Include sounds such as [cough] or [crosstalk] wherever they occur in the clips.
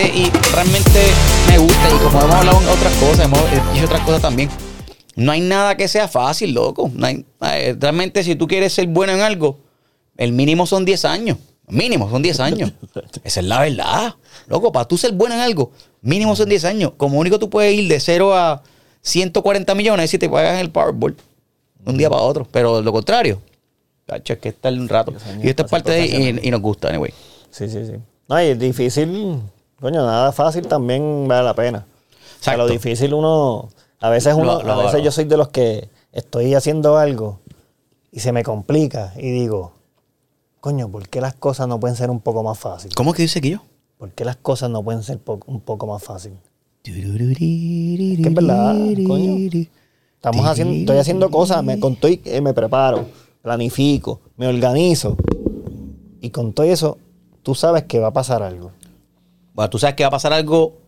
Y realmente me gusta. Y como hemos hablado en otras cosas, hemos dicho otras cosas también. No hay nada que sea fácil, loco. No hay- eh, realmente, si tú quieres ser bueno en algo, el mínimo son 10 años. Mínimo son 10 años. [laughs] Esa es la verdad. Loco, para tú ser bueno en algo, mínimo son 10 años. Como único tú puedes ir de 0 a 140 millones si te pagas el Powerball de un día para otro. Pero lo contrario, cacho, es que estar un rato. Y esto es parte de y, y nos gusta, anyway. Sí, sí, sí. No, y es difícil, coño, nada fácil también vale la pena. O sea, lo difícil uno, a veces uno, Lo- lo- a veces lo- yo soy de los que estoy haciendo algo y se me complica y digo, coño, ¿por qué las cosas no pueden ser un poco más fáciles? ¿Cómo que dice que yo? ¿Por qué las cosas no pueden ser po- un poco más fáciles? Que es verdad, coño. Estamos haciendo, estoy haciendo cosas, me, con todo y- eh, me preparo, planifico, me organizo. Y con todo eso, tú sabes que va a pasar algo. Bueno, tú sabes que va a pasar algo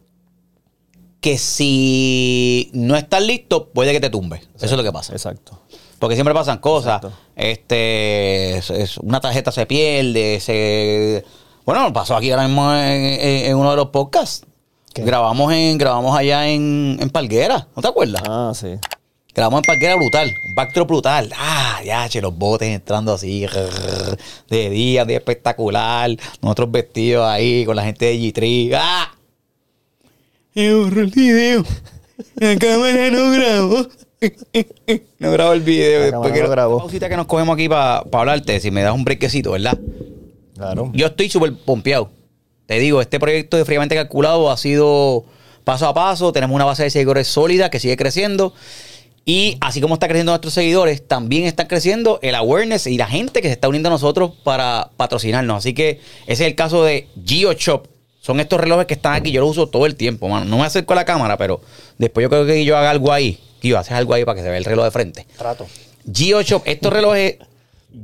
que si no estás listo, puede que te tumbe. Eso es lo que pasa. Exacto. Porque siempre pasan cosas. Exacto. Este, es- es- una tarjeta se pierde, se... Bueno, pasó aquí ahora mismo en, en- en uno de los podcasts. ¿Qué? Grabamos en grabamos allá en, en Palguera, ¿no te acuerdas? Ah, sí. Grabamos en Palguera brutal, un backdrop brutal. Ah, ya, che, los botes entrando así, rrr, de día, un día espectacular. Nosotros vestidos ahí con la gente de G3. ¡Ah! Me borró el video. La cámara no grabó. [laughs] No grabó el video. La Después que no grabó. pausita que nos cogemos aquí para hablarte, si me das un brequecito, ¿verdad? Claro. Yo estoy súper pompeado. Te digo, este proyecto de fríamente calculado ha sido paso a paso. Tenemos una base de seguidores sólida que sigue creciendo. Y así como está creciendo nuestros seguidores, también está creciendo el awareness y la gente que se está uniendo a nosotros para patrocinarnos. Así que ese es el caso de GeoShop. Son estos relojes que están aquí. Yo los uso todo el tiempo, mano. No me acerco a la cámara, pero después yo creo que yo haga algo ahí. Tío, haces algo ahí para que se vea el reloj de frente. Trato. GeoShop, estos relojes,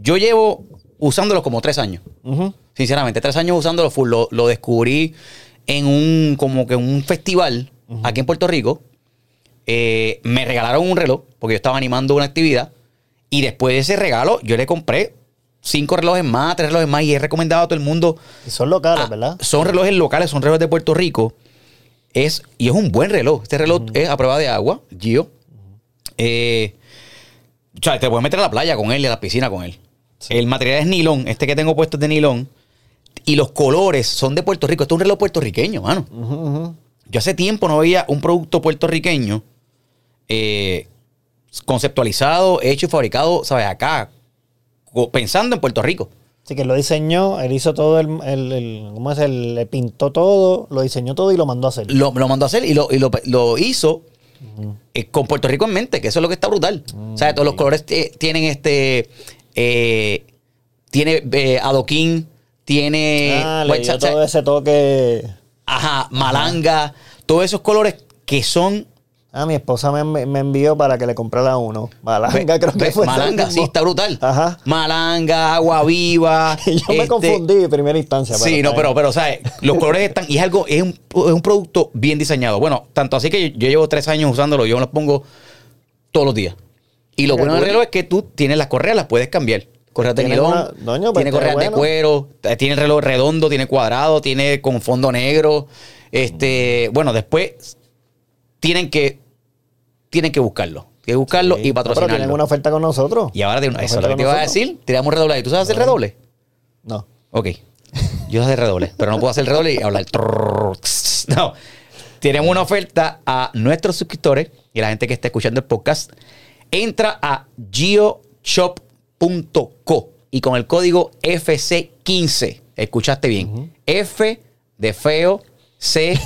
yo llevo usándolos como tres años. Sinceramente, tres años usándolo full. Lo, lo descubrí en un, como que en un festival aquí en Puerto Rico. Eh, me regalaron un reloj porque yo estaba animando una actividad. Y después de ese regalo, yo le compré cinco relojes más, tres relojes más. Y he recomendado a todo el mundo. Y son locales, Ah, ¿verdad? Son relojes locales, son relojes de Puerto Rico. Es, y es un buen reloj. Este reloj es a prueba de agua, Gio. Eh, o sea, te puedes meter a la playa con él y a la piscina con él. El material es nilón. Este que tengo puesto es de nilón. Y los colores son de Puerto Rico. Esto es un reloj puertorriqueño, mano. Yo hace tiempo no veía un producto puertorriqueño eh, conceptualizado, hecho y fabricado, ¿sabes? Acá, pensando en Puerto Rico. Así que lo diseñó, él hizo todo el, el, el- ¿cómo es? Él le pintó todo, lo diseñó todo y lo mandó a hacer. Lo, lo mandó a hacer y lo, y lo, lo hizo eh, con Puerto Rico en mente, que eso es lo que está brutal. o sea, todos los colores tienen este. eh, tiene eh, adoquín, tiene. ah, le dio todo ese toque. Ajá, malanga, todos esos colores que son. Ah, mi esposa me, me envió para que le comprara uno. Malanga, creo que fue. malanga, sí, está brutal. Ajá. Malanga, agua viva. [laughs] Yo me este, confundí en primera instancia. Sí, está no, pero, pero, ¿sabes? Los colores están. Y es algo, es un, es un producto bien diseñado. Bueno, tanto así que yo, yo llevo tres años usándolo, yo me los pongo todos los días. Y lo bueno del reloj es que tú tienes las correas, las puedes cambiar. Correas de doño, pues, tiene correas de cuero, eh, tiene el reloj redondo, tiene cuadrado, tiene con fondo negro. Este, bueno, después tienen que tienen que buscarlo. Tienen que buscarlo Sí. y No, pero patrocinarlo. tienen una oferta con nosotros. Y ahora, Una eso es lo que te iba a decir. Tiramos un redoble ahí. ¿Tú sabes hacer redoble? No. Ok. Yo sé hacer redoble, pero no puedo hacer redoble y hablar. [laughs] No. Tenemos una oferta a nuestros suscriptores y a la gente que está escuchando el podcast. Entra a geoshop.co y con el código FC15. Escuchaste bien. F de feo, C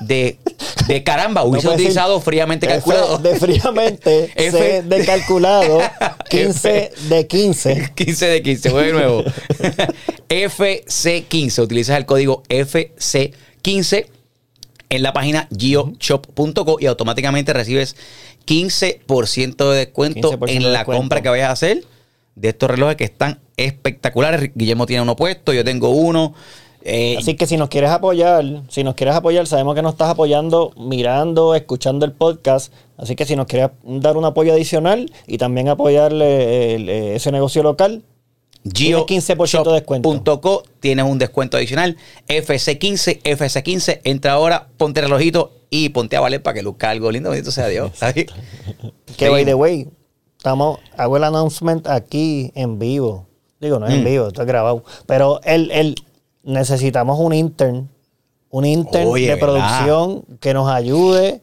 de, de caramba. Hubiese decir utilizado fríamente F calculado. De fríamente, [laughs] F C de calculado, [laughs] 15 de 15. 15 [laughs] de 15, voy de nuevo. FC15, utilizas el código FC15 en la página geoshop.co y automáticamente recibes 15% de descuento 15% en de la descuento. compra que vayas a hacer de estos relojes que están espectaculares. Guillermo tiene uno puesto, yo tengo uno. Eh, Así que si nos quieres apoyar, si nos quieres apoyar, sabemos que nos estás apoyando mirando, escuchando el podcast. Así que si nos quieres dar un apoyo adicional y también apoyarle el- eh, ese negocio local, Tienes 15% de descuento. Co, tienes un descuento adicional. FC15, FC15. Entra ahora, ponte el relojito y ponte a valer para que luzca algo lindo. Bendito sea Dios. Que by the way, estamos, hago el announcement aquí en vivo. Digo, no es en Mm. vivo, esto es grabado. Pero el, el, necesitamos un intern. Un intern Oye, de ¿verdad? producción que nos ayude.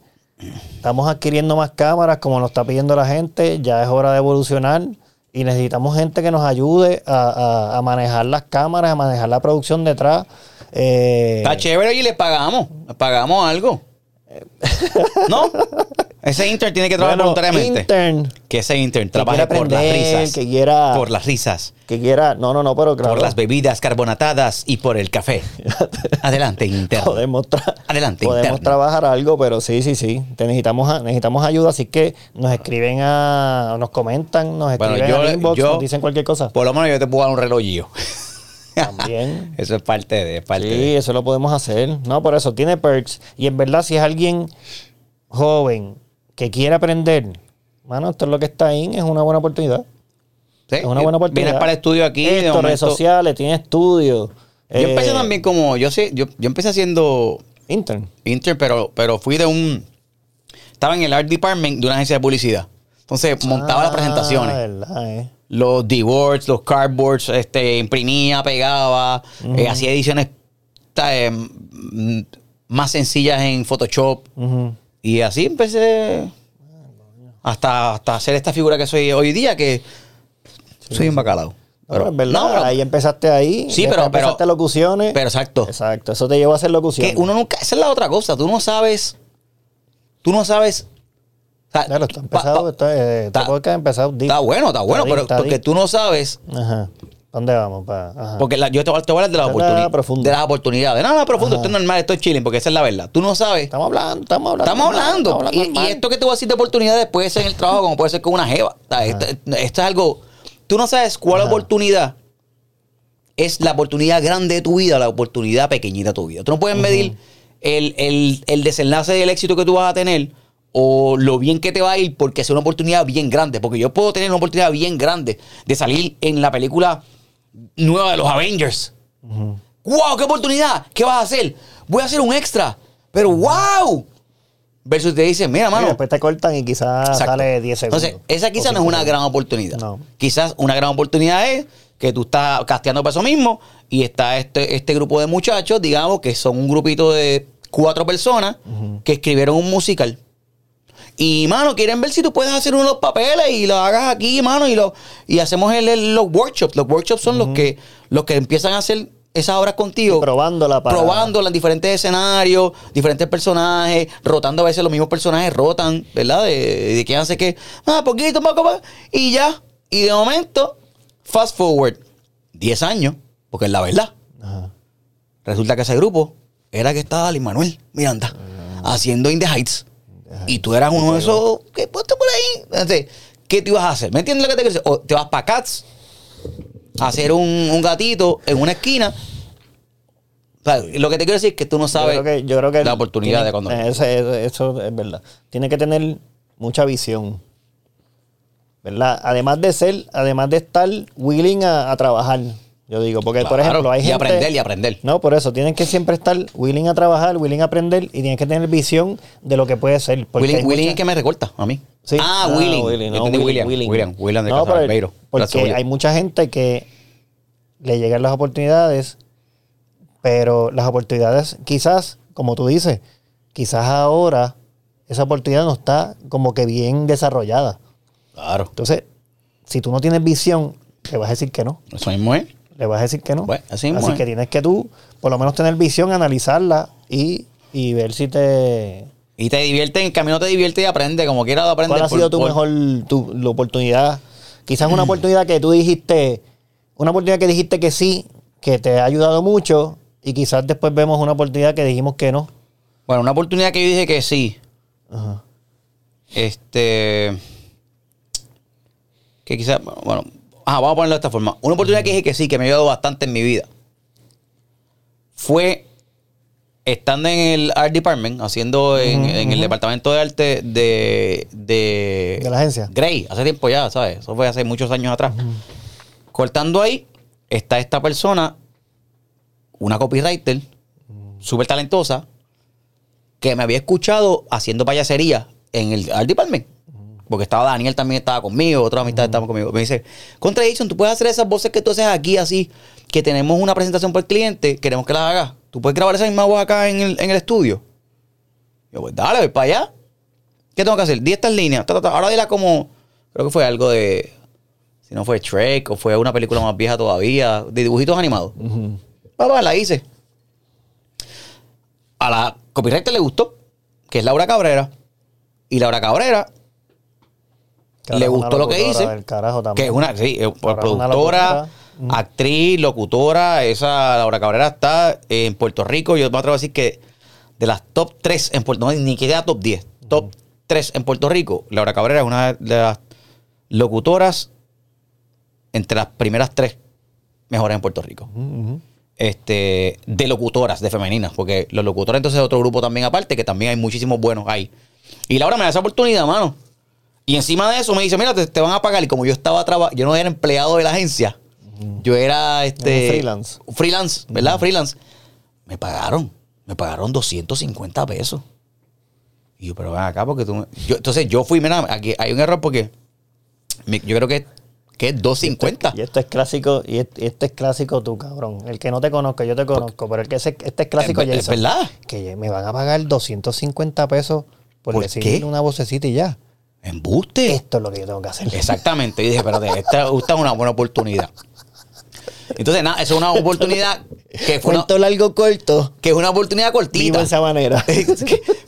Estamos adquiriendo más cámaras, como nos está pidiendo la gente. Ya es hora de evolucionar. Y necesitamos gente que nos ayude a, a- a manejar las cámaras, a manejar la producción detrás. Eh, Está chévere y le pagamos. Le pagamos algo. ¿No? Ese intern tiene que trabajar bueno, voluntariamente. intern que ese intern trabaje por las risas. que quiera, Por las risas. que quiera, no, no, no, pero claro, Por las bebidas carbonatadas y por el café. [laughs] Adelante, interno. podemos, tra- Adelante, podemos interno. trabajar algo, pero sí, sí, sí, te necesitamos, necesitamos ayuda, así que nos escriben a, nos comentan, nos Bueno, escriben yo- al inbox, yo- nos dicen cualquier cosa. Por lo menos yo te puedo dar un relojillo. También. [laughs] Eso es parte de, parte Sí, de. eso lo podemos hacer. No, por eso tiene perks. Y en verdad, si es alguien joven que quiere aprender, mano, esto es lo que está ahí, es una buena oportunidad. Sí, Es una buena oportunidad. Vienes para el estudio aquí. de Esto, redes sociales, tiene estudio. Yo empecé eh, también como. Yo sé, yo, yo empecé haciendo Intern. intern, pero, pero fui de un. Estaba en el art department de una agencia de publicidad. Entonces montaba las Ah, presentaciones. verdad, eh. Los D-boards, los cardboards, este, imprimía, pegaba, eh, hacía ediciones eh, mm, más sencillas en Photoshop. Y así empecé hasta, hasta hacer esta figura que soy hoy día, que soy un bacalao. Pero, es verdad, no, pero- ahí empezaste ahí. Sí, pero- empezaste pero- locuciones. pero exacto. Exacto, eso te llevó a hacer locuciones. que uno nunca, esa es la otra cosa, tú no sabes, tú no sabes. Claro, está empezado, está, eh, está- empezado bueno, está bueno, pero porque tú no sabes, Ajá. ¿Dónde vamos? Pa? Porque la- yo te, voy a- te voy a hablar de las oportunidades. De las oportunidades. No, no, profundo, esto es normal, esto es chilling, porque esa es la verdad. Tú no sabes. Estamos hablando, estamos hablando. Estamos hablando. estamos hablando Y, esto que te voy a decir de oportunidades puede ser en el trabajo, como puede ser con una jeva. Esto, esto es algo. Tú no sabes cuál Ajá. oportunidad es la oportunidad grande de tu vida la oportunidad pequeñita de tu vida. Tú no puedes medir el, el- el desenlace del éxito que tú vas a tener o lo bien que te va a ir porque es una oportunidad bien grande. Porque yo puedo tener una oportunidad bien grande de salir en la película nueva de los Avengers. ¡Wow! ¡Qué oportunidad! ¿Qué vas a hacer? Voy a hacer un extra. Pero ¡wow! Versus te dicen, mira, Y mano. después te cortan y quizás Exacto. sale 10 segundos. Entonces, esa quizás no es una gran oportunidad. No. Quizás una gran oportunidad es que tú estás casteando para eso mismo y está este, este grupo de muchachos, digamos, que son un grupito de cuatro personas que escribieron un musical. Y, mano, quieren ver si tú puedes hacer uno de los papeles y lo hagas aquí, mano, y, lo, y hacemos el- el- los workshops. Los workshops son los, que, los que empiezan a hacer esas obras contigo. Y probándola para- Probándola en diferentes escenarios, diferentes personajes, rotando a veces los mismos personajes, rotan, ¿verdad? De, de que hace que, ah, poquito, poco, poco, y ya. Y de momento, fast forward, 10 años, porque es la verdad. Ajá. Resulta que ese grupo era que estaba Lin Manuel Miranda haciendo In the Heights. Y tú eras uno de esos que puesto por ahí. Entonces, ¿qué te ibas a hacer? ¿Me entiendes lo que te quiero decir? O te vas para Cats a hacer un, un gatito en una esquina. O sea, lo que te quiero decir es que tú no sabes yo creo que, yo creo que la oportunidad tiene- de cuando. ese- ese- eso es verdad. Tiene que tener mucha visión. ¿Verdad? Además de ser, además de estar willing a, a trabajar. Yo digo, porque por ejemplo, hay y gente. aprender y aprender. No, por eso, tienen que siempre estar willing a trabajar, willing a aprender y tienes que tener visión de lo que puede ser. Willing, Willing mucha- es que me recorta a mí. Sí. Ah, Willing. Willing, no, William. Willing. William. William de No, pero- Porque William. hay mucha gente que le llegan las oportunidades, pero las oportunidades quizás, como tú dices, quizás ahora esa oportunidad no está como que bien desarrollada. Claro. Entonces, si tú no tienes visión, le vas a decir que no. Eso mismo es. Le vas a decir que no. Bueno, así que tienes que tú, por lo menos tener visión, analizarla y, y ver si te... Y te divierte, en el camino te divierte y aprende, como quiera aprender. ¿Cuál ha sido tu mejor tu, la oportunidad? Quizás una [clears throat] oportunidad que tú dijiste, una oportunidad que dijiste que sí, que te ha ayudado mucho, y quizás después vemos una oportunidad que dijimos que no. Bueno, una oportunidad que yo dije que sí. Ajá. Este. Que quizás, bueno, ajá, vamos a ponerlo de esta forma. Una oportunidad que dije que sí, que me ha ayudado bastante en mi vida. Fue estando en el Art Department, haciendo en, en el departamento de arte de, de. De la agencia. Grey, hace tiempo ya, ¿sabes? Eso fue hace muchos años atrás. Cortando ahí, está esta persona, una copywriter, súper talentosa, que me había escuchado haciendo payasería en el Art Department. Porque estaba Daniel también estaba conmigo, otras amistades estaban conmigo. Me dice, contra Jason, tú puedes hacer esas voces que tú haces aquí así, que tenemos una presentación por el cliente, queremos que las hagas. Tú puedes grabar esa misma voz acá en el, en el estudio. Yo, pues dale, voy para allá. ¿Qué tengo que hacer? Di estas líneas. ta, ta, ta. Ahora dila como, creo que fue algo de, si no fue Shrek o fue una película más vieja todavía, de dibujitos animados. Papá, la hice. A la copywriter le gustó, que es Laura Cabrera. Y Laura Cabrera Carajo, le gustó lo que hice. Que es una, sí, una productora, actriz, locutora. Esa Laura Cabrera está en Puerto Rico. Yo me atrevo a decir que de las top 3 en Puerto Rico, ni que queda top 10, top 3 en Puerto Rico, Laura Cabrera es una de las locutoras entre las primeras tres mejores en Puerto Rico. Este, de locutoras, de femeninas, porque los locutores entonces es otro grupo también aparte, que también hay muchísimos buenos ahí. Y Laura me da esa oportunidad, mano. Y encima de eso me dice, mira, te, te van a pagar. Y como yo estaba trabajando, yo no era empleado de la agencia, yo era este... Freelance. Freelance, ¿verdad? Freelance. Me pagaron, me pagaron 250 pesos. Y yo, pero ven acá, porque tú... me- Yo, entonces yo fui, mira, aquí hay un error porque yo creo que, que es 250. Y esto es clásico, y este, este es clásico tú, cabrón. El que no te conozca, yo te conozco, pero el que ese- este es clásico Es ver- es verdad. Que me van a pagar 250 pesos por, ¿Por decir una vocecita y ya. Embuste. Esto es lo que yo tengo que hacer. Exactamente. Y dije, espérate, esta, esta es una buena oportunidad. Entonces, nada, eso es una oportunidad que fue una, Cuento largo corto. que es una oportunidad Vivo cortita. de esa manera.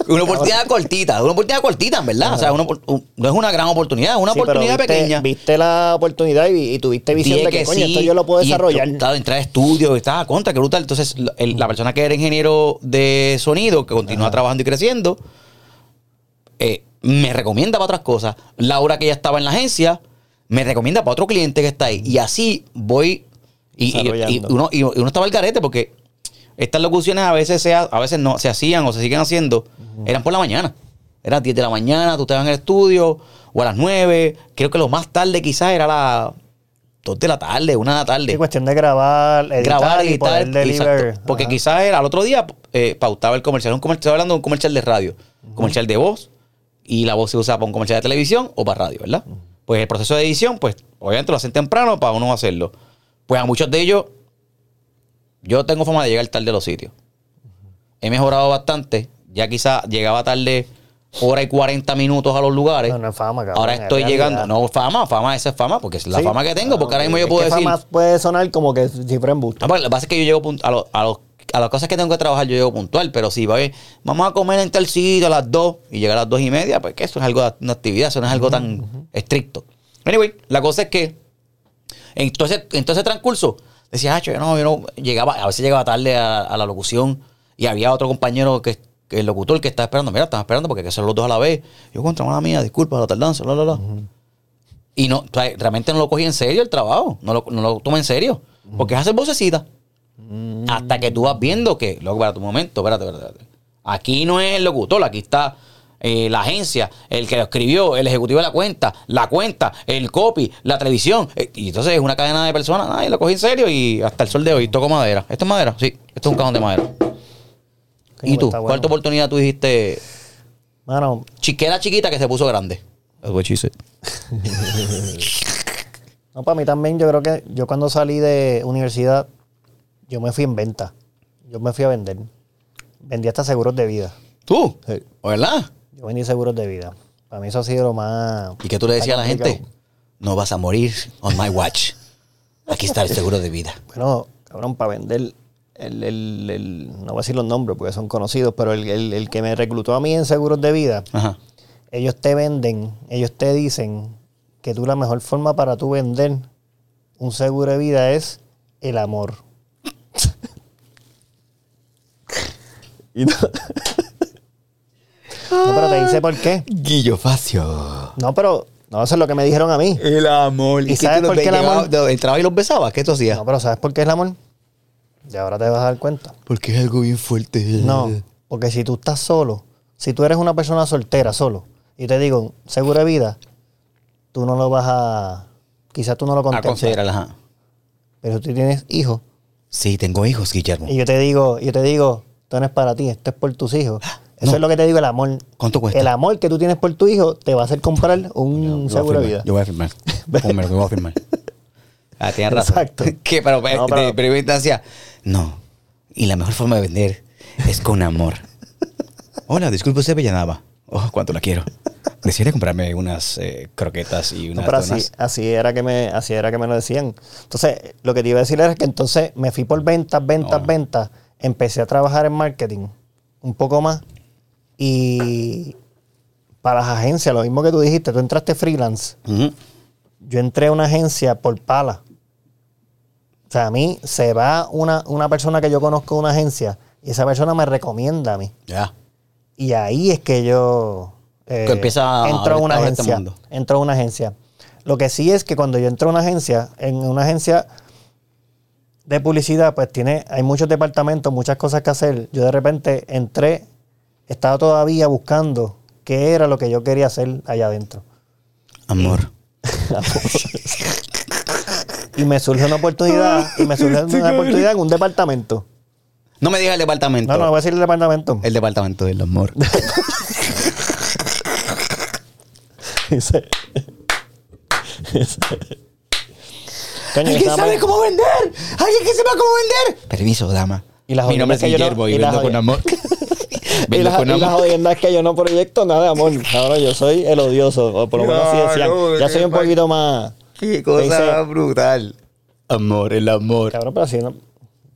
una oportunidad cortita, una oportunidad cortita, en verdad. O sea, una no es una gran oportunidad, es una Sí, pero oportunidad viste- pequeña. Viste la oportunidad y, y tuviste visión Dije de que, coño, sí, esto yo lo puedo y desarrollar. yo, claro, entré a estudio, estaba contra, que brutal. Entonces, el- la persona que era ingeniero de sonido, que continúa trabajando y creciendo, eh, me recomienda para otras cosas. Laura, que ya estaba en la agencia, me recomienda para otro cliente que está ahí. Y así voy. Y, y- uno, y uno estaba al garete porque estas locuciones a veces, se, a veces no se hacían o se siguen haciendo, eran por la mañana. Eran 10 de la mañana, tú estabas en el estudio, o a las 9. Creo que lo más tarde quizás era a las 2 de la tarde, 1 de la tarde Es cuestión de grabar, editar grabar y y poder. Porque quizás era al otro día eh, pautaba el comercial. Un comercial, hablando de un comercial de radio, comercial de voz, y la voz se usa para un comercial de televisión o para radio, ¿verdad? Pues el proceso de edición, pues obviamente lo hacen temprano para uno hacerlo. Pues a muchos de ellos, yo tengo fama de llegar tarde a los sitios. He mejorado bastante. Ya quizás llegaba tarde hora y 40 minutos a los lugares. No, no es fama, cabrón, Ahora es estoy realidad. llegando. No, fama, fama, esa es fama, porque es la Sí. fama que tengo. Porque ahora mismo yo Es puedo decir. fama puede sonar como que si fuera embuste. No, pero lo que pasa es que yo llego a, lo- a, los- a las cosas que tengo que trabajar, yo llego puntual. Pero si va a ver, vamos a comer en tal sitio a las 2 y llegar a las 2 y media, pues que eso es algo, de- una actividad, eso no es algo tan estricto. Anyway, la cosa es que en todo ese, en todo ese transcurso, decía, ah, yo no, yo no, llegaba, a veces llegaba tarde a, a la locución y había otro compañero que, que el locutor que estaba esperando, mira, estaba esperando porque que ser los dos a la vez. Yo contra una mía, disculpa la tardanza, la, la, la. Y no, realmente no lo cogí en serio el trabajo. No lo, no lo tomé en serio. Porque es hacer vocecita. Hasta que tú vas viendo que, loco, para tu momento, espérate, espérate, espérate. Aquí no es el locutor, aquí está eh, la agencia, el que lo escribió, el ejecutivo de la cuenta, la cuenta, el copy, la televisión. Eh, y entonces es una cadena de personas. Ay, lo cogí en serio y hasta el sol de hoy toco madera. ¿Esto es madera? Sí, esto es un cajón de madera. ¿Y tú? ¿Cuál bueno. tu oportunidad tú dijiste? Mano, Chiquera chiquita que se puso grande. That's what she said. [laughs] no, para mí también, yo creo que yo cuando salí de universidad, yo me fui en venta. Yo me fui a vender. Vendí hasta seguros de vida. ¿Tú? Sí. ¿Verdad? Yo vendí seguros de vida. Para mí eso ha sido lo más... ¿Y qué tú le decías a la gente? No vas a morir on my watch. Aquí está el seguro de vida. Bueno, cabrón, para vender, el, el- el- no voy a decir los nombres porque son conocidos, pero el, el- el que me reclutó a mí en seguros de vida, Ajá. ellos te venden, ellos te dicen que tú la mejor forma para tú vender un seguro de vida es el amor. Y no, [laughs] No, pero te dice por qué. Guillo Facio. No, pero no, eso es lo que me dijeron a mí. El amor. ¿Y sabes por qué el amor? Entraba y los besabas. ¿Qué tú hacías? No, pero ¿sabes por qué es el amor? Y ahora te vas a dar cuenta. Porque es algo bien fuerte. No, porque si tú estás solo, si tú eres una persona soltera solo, y te digo, seguro de vida, tú no lo vas a. Quizás tú no lo A contemplas. considerar, ajá. Pero tú tienes hijos. Sí, tengo hijos, Guillermo. Y yo te digo, yo te digo, esto no es para ti, esto es por tus hijos. Eso No. es lo que te digo, el amor. ¿Cuánto cuesta? El amor que tú tienes por tu hijo te va a hacer comprar un Yo seguro de vida. Yo voy a firmar. [laughs] Pónmelo, que voy a firmar. [laughs] Ah, tienes razón. Exacto. [laughs] Que, pero, No, de pero- primera instancia, no. Y la mejor forma de vender es con amor. Hola, disculpe usted, Villanava. Oh, cuánto la quiero. Quisiera comprarme unas eh, croquetas y No, unas pero así, así era que me, así era que me lo decían. Entonces, lo que te iba a decir era que entonces me fui por ventas, ventas, No. ventas. Empecé a trabajar en marketing un poco más. Y para las agencias, lo mismo que tú dijiste, tú entraste freelance. Yo entré a una agencia por pala. O sea, a mí se va una, una persona que yo conozco de una agencia y esa persona me recomienda a mí. Ya. Y ahí es que yo eh, Que empieza a entro a una este agencia. mundo. entro a una agencia. Lo que sí es que cuando yo entro a una agencia, en una agencia de publicidad, pues tiene, hay muchos departamentos, muchas cosas que hacer. Yo de repente entré, estaba todavía buscando qué era lo que yo quería hacer allá adentro. Amor. [laughs] Y me surge una oportunidad, y me surge una oportunidad en un departamento. No me digas el departamento. No, no, voy a decir el departamento. El departamento del amor. [laughs] Dice- dice- Coño, ¿Alguien sabe cómo vender? ¿Alguien que sepa cómo vender? Permiso, dama. Y la Mi nombre es jodienda es que yo no- Guillermo y, vendo con amor. [laughs] Y vendo la, con y la amor. jodienda es que yo no proyecto nada de amor. Cabrón, yo soy el odioso. O por lo menos así decían. no, ya soy un poquito más. Qué cosa brutal. Amor, el amor. Cabrón, pero así no.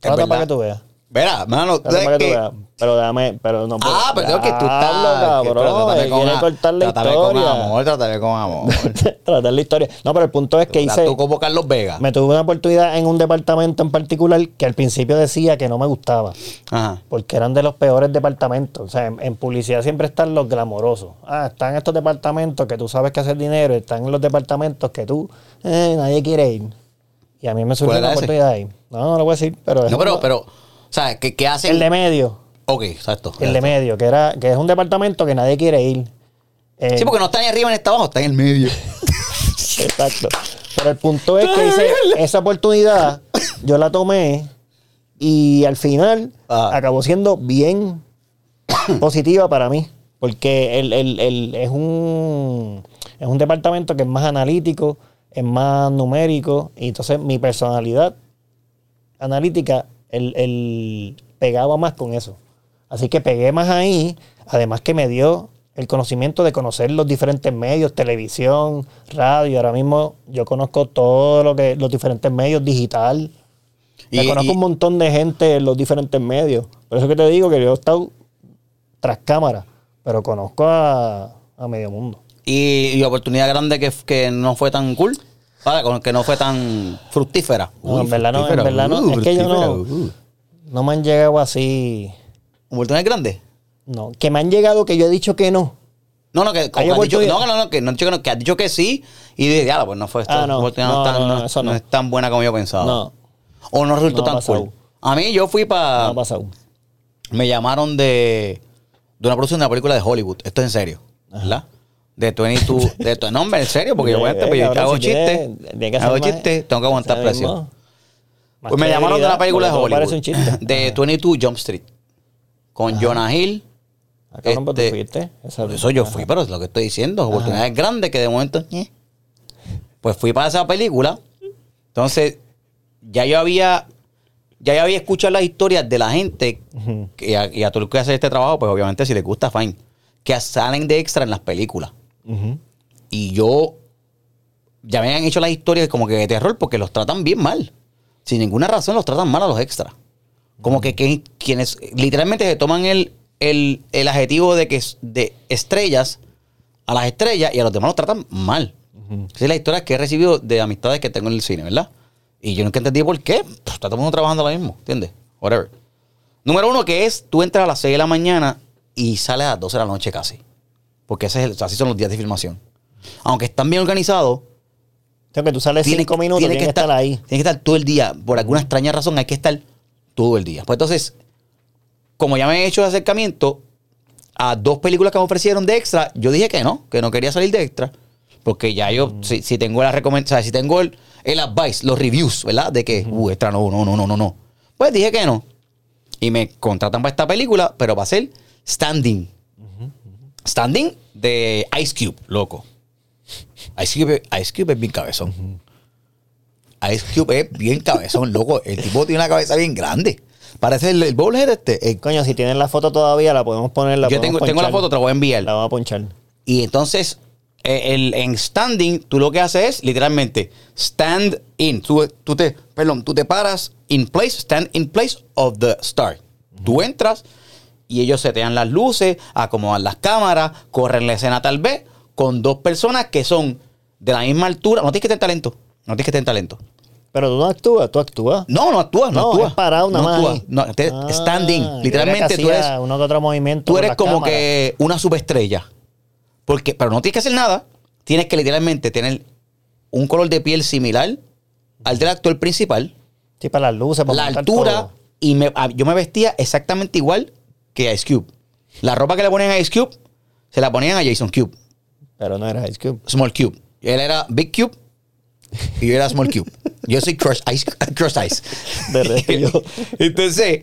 Trata para que tú veas. Verá, mano, Trata ¿sabes para que tú veas. Pero déjame, pero no puedo. Ah, pero creo que tú estás. Que- cabrón. trátame quiere a- cortar la trátame historia. con amor, trátame con amor. Tratar la historia. No, pero el punto es que hice. Tú como Carlos Vega. Me tuve una oportunidad en un departamento en particular que al principio decía que no me gustaba. Ajá. Porque eran de los peores departamentos. O sea, en, en publicidad siempre están los glamorosos. Ah, están estos departamentos que tú sabes que hacer dinero. Están los departamentos que tú, eh, nadie quiere ir. Y a mí me surgió ¿Cuál una era ese? oportunidad ahí. No, no lo voy a decir, pero... No, pero, pero, o sea, ¿qué, qué hacen? El de medio. Ok, exacto. El de medio, que era que es un departamento que nadie quiere ir. Eh, Sí, porque no está ni arriba ni está abajo, está en el medio. [laughs] Exacto. Pero el punto es que hice esa oportunidad, yo la tomé y al final Ah. acabó siendo bien [coughs] positiva para mí. Porque el, el- el- es, un, es un departamento que es más analítico, es más numérico. Y entonces mi personalidad analítica el, el pegaba más con eso. Así que pegué más ahí. Además que me dio el conocimiento de conocer los diferentes medios, televisión, radio. Ahora mismo yo conozco todo lo que, los diferentes medios, digital. Y- Me conozco y- un montón de gente en los diferentes medios. Por eso que te digo que yo he estado tras cámara, pero conozco a, a medio mundo. Y, y oportunidad grande que, que no fue tan cool. Con- Que no fue tan fructífera. No, en verdad no, en verdad no. uh, es que yo no, uh. no me han llegado así. ¿Oportunidad grande? No, que me han llegado que yo he dicho que no. No, no, que, que has dicho, no, no, no, que no, has dicho que no, que has dicho que sí y dije, ya, pues no fue esto. Ah, no. No, es tan, no, no, es tan buena como yo pensaba. No. O no resultó tan pasado. cool. A mí yo fui para... No pasado. me llamaron de, de una producción de una película de Hollywood. Esto es en serio, ¿verdad? De 22. De, tu- no, hombre, en serio, porque yo, voy a [laughs] Eh, pues, yo hago chistes. Hago chistes, tengo que aguantar presión. Pues me llamaron de una película de Hollywood. De 22 Jump Street. Con Jonah Hill. Ah, cabrón, tú este, fuiste. Eso yo fui, pero es lo que estoy diciendo. Oportunidades grandes que de momento. eh. Pues fui para esa película. Entonces, ya yo había. Ya yo había escuchado las historias de la gente. Que- a, y a todo el que hace este trabajo, pues obviamente si les gusta, fine. Que salen de extra en las películas. Y yo. Ya me han hecho las historias como que de terror porque los tratan bien mal. Sin ninguna razón los tratan mal a los extras. Como que, que- quienes literalmente se toman el, el, el adjetivo de que de estrellas a las estrellas y a los demás los tratan mal. Esa es la historia que he recibido de amistades que tengo en el cine, ¿verdad? Y yo nunca entendí por qué. Pues, está todo el mundo trabajando lo mismo, ¿entiendes? Whatever. Número uno, que es, tú entras a las 6 de la mañana y sales a las 12 de la noche casi. Porque ese es el- así son los días de filmación. Aunque están bien organizados, Tengo que tú sales tiene, cinco minutos, tiene tienes que estar ahí. Tiene que estar todo el día. Por alguna extraña razón hay que estar todo el día. Pues entonces, como ya me he hecho el acercamiento a dos películas que me ofrecieron de extra, yo dije que no, que no quería salir de extra. Porque ya yo, si, si tengo la recomendación, si tengo el, el advice, los reviews, ¿verdad? De que, uh, esta no, no, no, no, no, no. Pues dije que no. Y me contratan para esta película, pero va a ser Standing. Standing de Ice Cube, loco. Ice Cube, Ice Cube es bien cabezón. Ice Cube es bien cabezón, loco. El tipo tiene una cabeza bien grande. Parece el, el bowlhead este. El- Coño, si tienen la foto todavía, la podemos poner. La yo podemos tengo, tengo la ponchar. foto, te la voy a enviar. La vamos a ponchar. Y entonces, eh, el, en standing, tú lo que haces es literalmente stand in. Tú, tú te, perdón, tú te paras in place, stand in place of the star. Tú entras y ellos setean las luces, acomodan las cámaras, corren la escena tal vez con dos personas que son de la misma altura. No tienes que tener talento. No tienes que tener talento. Pero tú no actúas, tú actúas. No, no actúas, no, No, actúas. es parado nada no más actúas. No, te- Ah, standing. Literalmente tú eres uno que otro movimiento tú eres como que una superestrella. Porque, pero no tienes que hacer nada. Tienes que literalmente tener un color de piel similar al del actor principal, Sí, para las luces, para la altura, todo. y me- a- yo me vestía exactamente igual que Ice Cube. La ropa que le ponían a Ice Cube, se la ponían a Jason Cube, Pero no era Ice Cube. Small Cube. Él era Big Cube y yo era Small Cube. [laughs] Yo soy Crush Ice. [laughs] Crush Ice. [laughs] Entonces,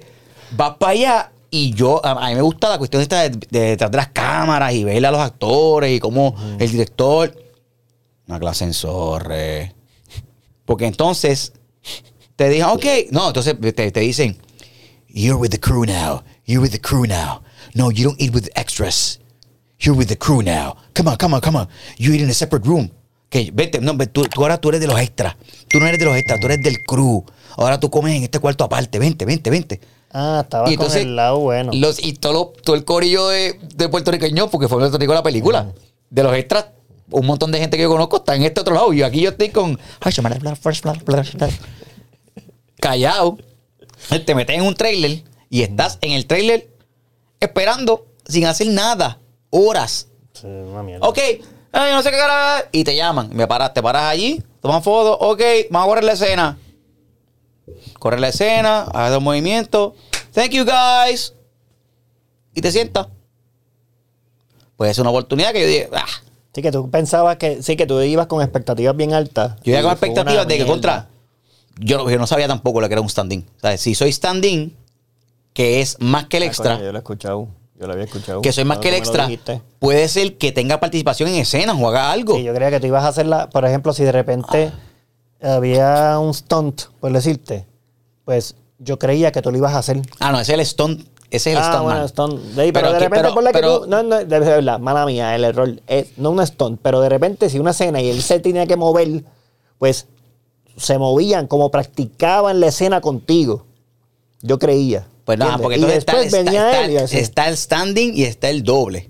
vas para allá y yo, a, a mí me gusta la cuestión esta de, de detrás de las cámaras y ver a los actores y cómo el director. Una clase en zorre. Porque entonces te dicen, ok, no, entonces te, te dicen, you're with the crew now, you're with the crew now. No, you don't eat with the extras. You're with the crew now. Come on, come on, come on. You eat in a separate room. Que vete, no, tú, tú ahora tú eres de los extras. Tú no eres de los extras, tú eres del crew. Ahora tú comes en este cuarto aparte. Vente, vente, vente. Ah, estaba Y con entonces, el lado bueno. Los, y todo, todo el corillo de, de puertorriqueños, porque fue Puerto Rico la película, de los extras, un montón de gente que yo conozco está en este otro lado. Y aquí yo estoy con. Callado. Te metes en un trailer y estás en el trailer esperando sin hacer nada. Horas. Sí, una mierda. Ok, ay, no sé qué cara. Y te llaman. Me paras, te paras allí, toman fotos. Ok, vamos a correr la escena. Corre la escena, haces los movimientos. Thank you guys. Y te sientas. Pues es una oportunidad que yo dije, ah, Sí, que tú pensabas que, sí, que tú ibas con expectativas bien altas. yo iba con expectativas de que mierda. contra. Yo, no- yo no sabía tampoco lo que era un standing. O sea, si soy standing, que es más que el Ah, extra, coño, yo lo he escuchado. Yo lo había escuchado. que soy más que el extra, puede ser que tenga participación en escenas o haga algo. Sí, yo creía que tú ibas a hacerla, por ejemplo, si de repente había un stunt, por decirte, pues yo creía que tú lo ibas a hacer. Ah, no, ese es el stunt. Ese es el ah, stuntman. bueno, stunt. De ahí, pero, Pero de que- repente pero- por la que pero- tú, no, no, de verdad, mala mía, el error es no un stunt, pero de repente si una escena y él se tenía que mover, pues se movían como practicaban la escena contigo. Yo creía. Pues nada, ¿entiendes? porque entonces está, él el standing y está el doble.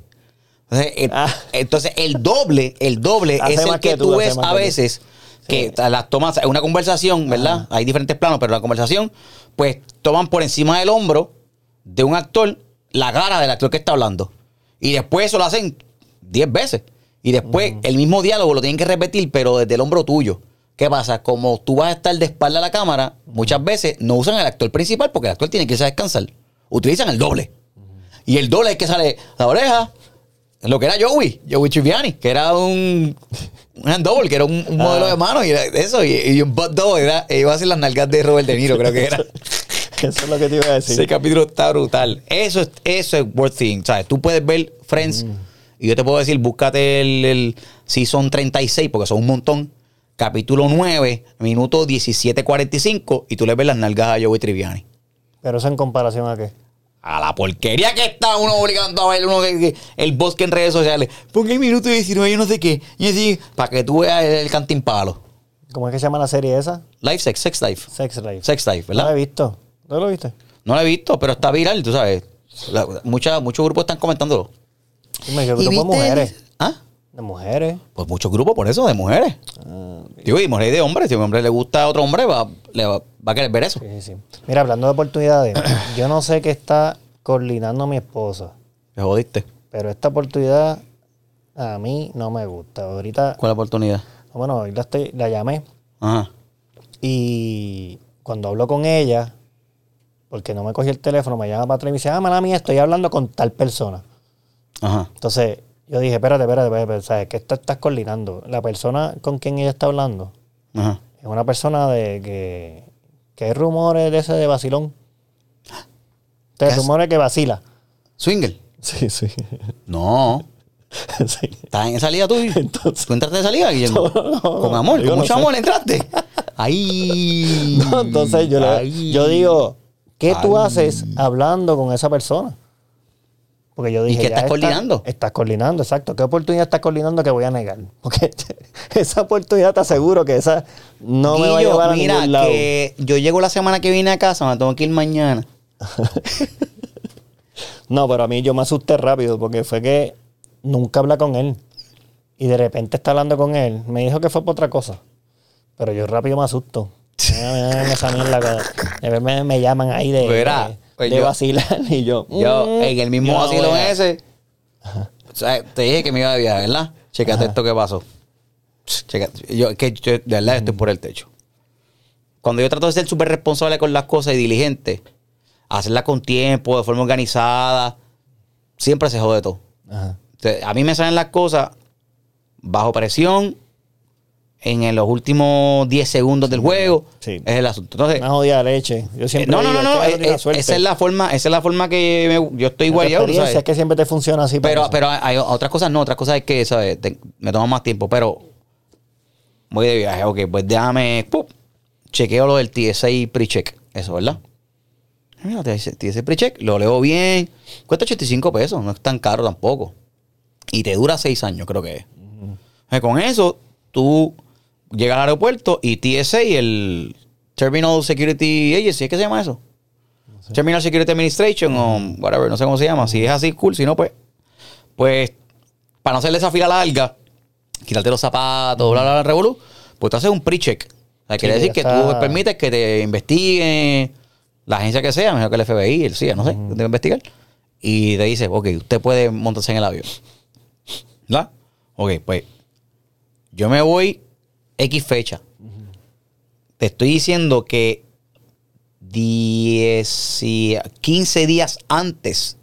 Entonces, el, Ah. entonces, el doble, el doble es el que, que tú ves a veces que las tomas, es una conversación, ¿verdad? Hay diferentes planos, pero la conversación, pues toman por encima del hombro de un actor la cara del actor que está hablando. Y después eso lo hacen 10 veces. Y después el mismo diálogo lo tienen que repetir, pero desde el hombro tuyo. ¿Qué pasa? Como tú vas a estar de espalda a la cámara, muchas veces no usan el actor principal porque el actor tiene que irse a descansar. Utilizan el doble. Y el doble es que sale la oreja, lo que era Joey, Joey Triviani, que era un, un hand double, que era un, un modelo de mano, y era eso, y, y un butt double, era, iba a ser las nalgas de Robert De Niro, creo que era. [laughs] Eso es lo que te iba a decir. Ese capítulo está brutal. Eso es, eso es worth seeing. ¿sabes? Tú puedes ver Friends y yo te puedo decir, búscate el, el Season 36, porque son un montón. Capítulo 9, minuto 17.45, y tú le ves las nalgas a Joey Triviani. Pero eso en comparación a qué. A la porquería que está uno obligando a ver uno que, que- el bosque en redes sociales. Ponga el minuto 19, yo no sé qué. Y así, para que tú veas el, cantimpalo. ¿Cómo es que se llama la serie esa? Life Sex, Sex Life. Sex Life. Sex Life, No la he ¿verdad? visto. ¿No lo viste? No lo he visto, pero está viral, tú sabes. La- mucha- muchos grupos están comentándolo. Dime, ¿qué ¿Y viste mujeres? el- ¿Ah? De mujeres. Pues muchos grupos por eso, de mujeres. Ah, Digo, y mujeres de hombres. Si a un hombre le gusta a otro hombre, va, le va, va a querer ver eso. sí, sí. Mira, hablando de oportunidades, [clears throat] yo no sé qué está coordinando mi esposa, Te jodiste. pero esta oportunidad a mí no me gusta. Ahorita, ¿Cuál oportunidad? bueno, hoy la, estoy- la llamé Ajá. y cuando hablo con ella, porque no me cogí el teléfono, me llama para atrás y me dice, ah, mala mía, estoy hablando con tal persona. Ajá. Entonces, Yo dije, espérate, espérate, espérate, ¿sabes? ¿Qué estás, estás coordinando? La persona con quien ella está hablando Ajá. es una persona de que, que hay rumores de ese de vacilón. ¿Qué De hace? rumores que vacila. Swinger. Sí, sí. No. [laughs] sí. ¿Estás en esa liga tú? Entonces- ¿Tú entraste en esa liga, Guillermo? No, no, no. Con amor, con no mucho sé. amor entraste. Ahí. [laughs] Entonces yo, le- yo digo, ¿qué tú haces hablando con esa persona? Porque yo dije, qué ya estás está- coordinando? Estás coordinando, exacto. ¿Qué oportunidad estás coordinando que voy a negar? [laughs] Porque esa oportunidad te aseguro que esa no me va a llevar a mira, ningún lado. que yo llego la semana que viene a casa, me tengo que ir mañana. [laughs] No, pero a mí yo me asusté rápido porque fue que nunca habla con él. Y de repente está hablando con él. Me dijo que fue por otra cosa. Pero yo rápido me asusto. [laughs] Que- vez me, me llaman ahí de, Verá, de, pues de yo- vacilar y yo. Yo, mm, en el mismo yo no a- ese, o sea, te dije que me iba de viaje, ¿verdad? Checate esto que pasó. Checate. Yo, que yo, de verdad, estoy por el techo. Cuando yo trato de ser súper responsable con las cosas y diligente, hacerlas con tiempo, de forma organizada, siempre se jode todo. Ajá. A mí me salen las cosas bajo presión en los últimos 10 segundos del juego. Sí. Es el asunto. Entonces, Una jodida leche. Yo siempre no, no, no, digo, no. "Este eh, gato tiene eh, suerte". esa es la forma, esa es la forma que me- yo estoy guayado, es que siempre te funciona así. Pero, pero hay otras cosas no, otras cosas es que, ¿sabes? Te- me toma más tiempo, pero voy de viaje, ok, pues déjame, ¡pum! chequeo lo del TSA pre-check, eso, ¿verdad? Mira, TSA pre-check, lo leo bien, cuesta 85 pesos, no es tan caro tampoco. Y te dura 6 años, creo que es. Eh, Con eso, tú llegas al aeropuerto y TSA, el Terminal Security Agency, ¿es que se llama eso? Terminal Security Administration o whatever, no sé cómo se llama. Si es así, cool. Si no, pues, pues, para no hacerle esa fila larga, quitarte los zapatos, bla, bla, bla, revolú, pues tú haces un pre-check. O sea, quiere decir que tú permites que te investiguen la agencia que sea, mejor que el FBI, el CIA, no sé, que te investigar. Y te dice, ok, usted puede montarse en el avión. ¿Verdad? Ok, pues, yo me voy X fecha. Te estoy diciendo que 10 y 15 días antes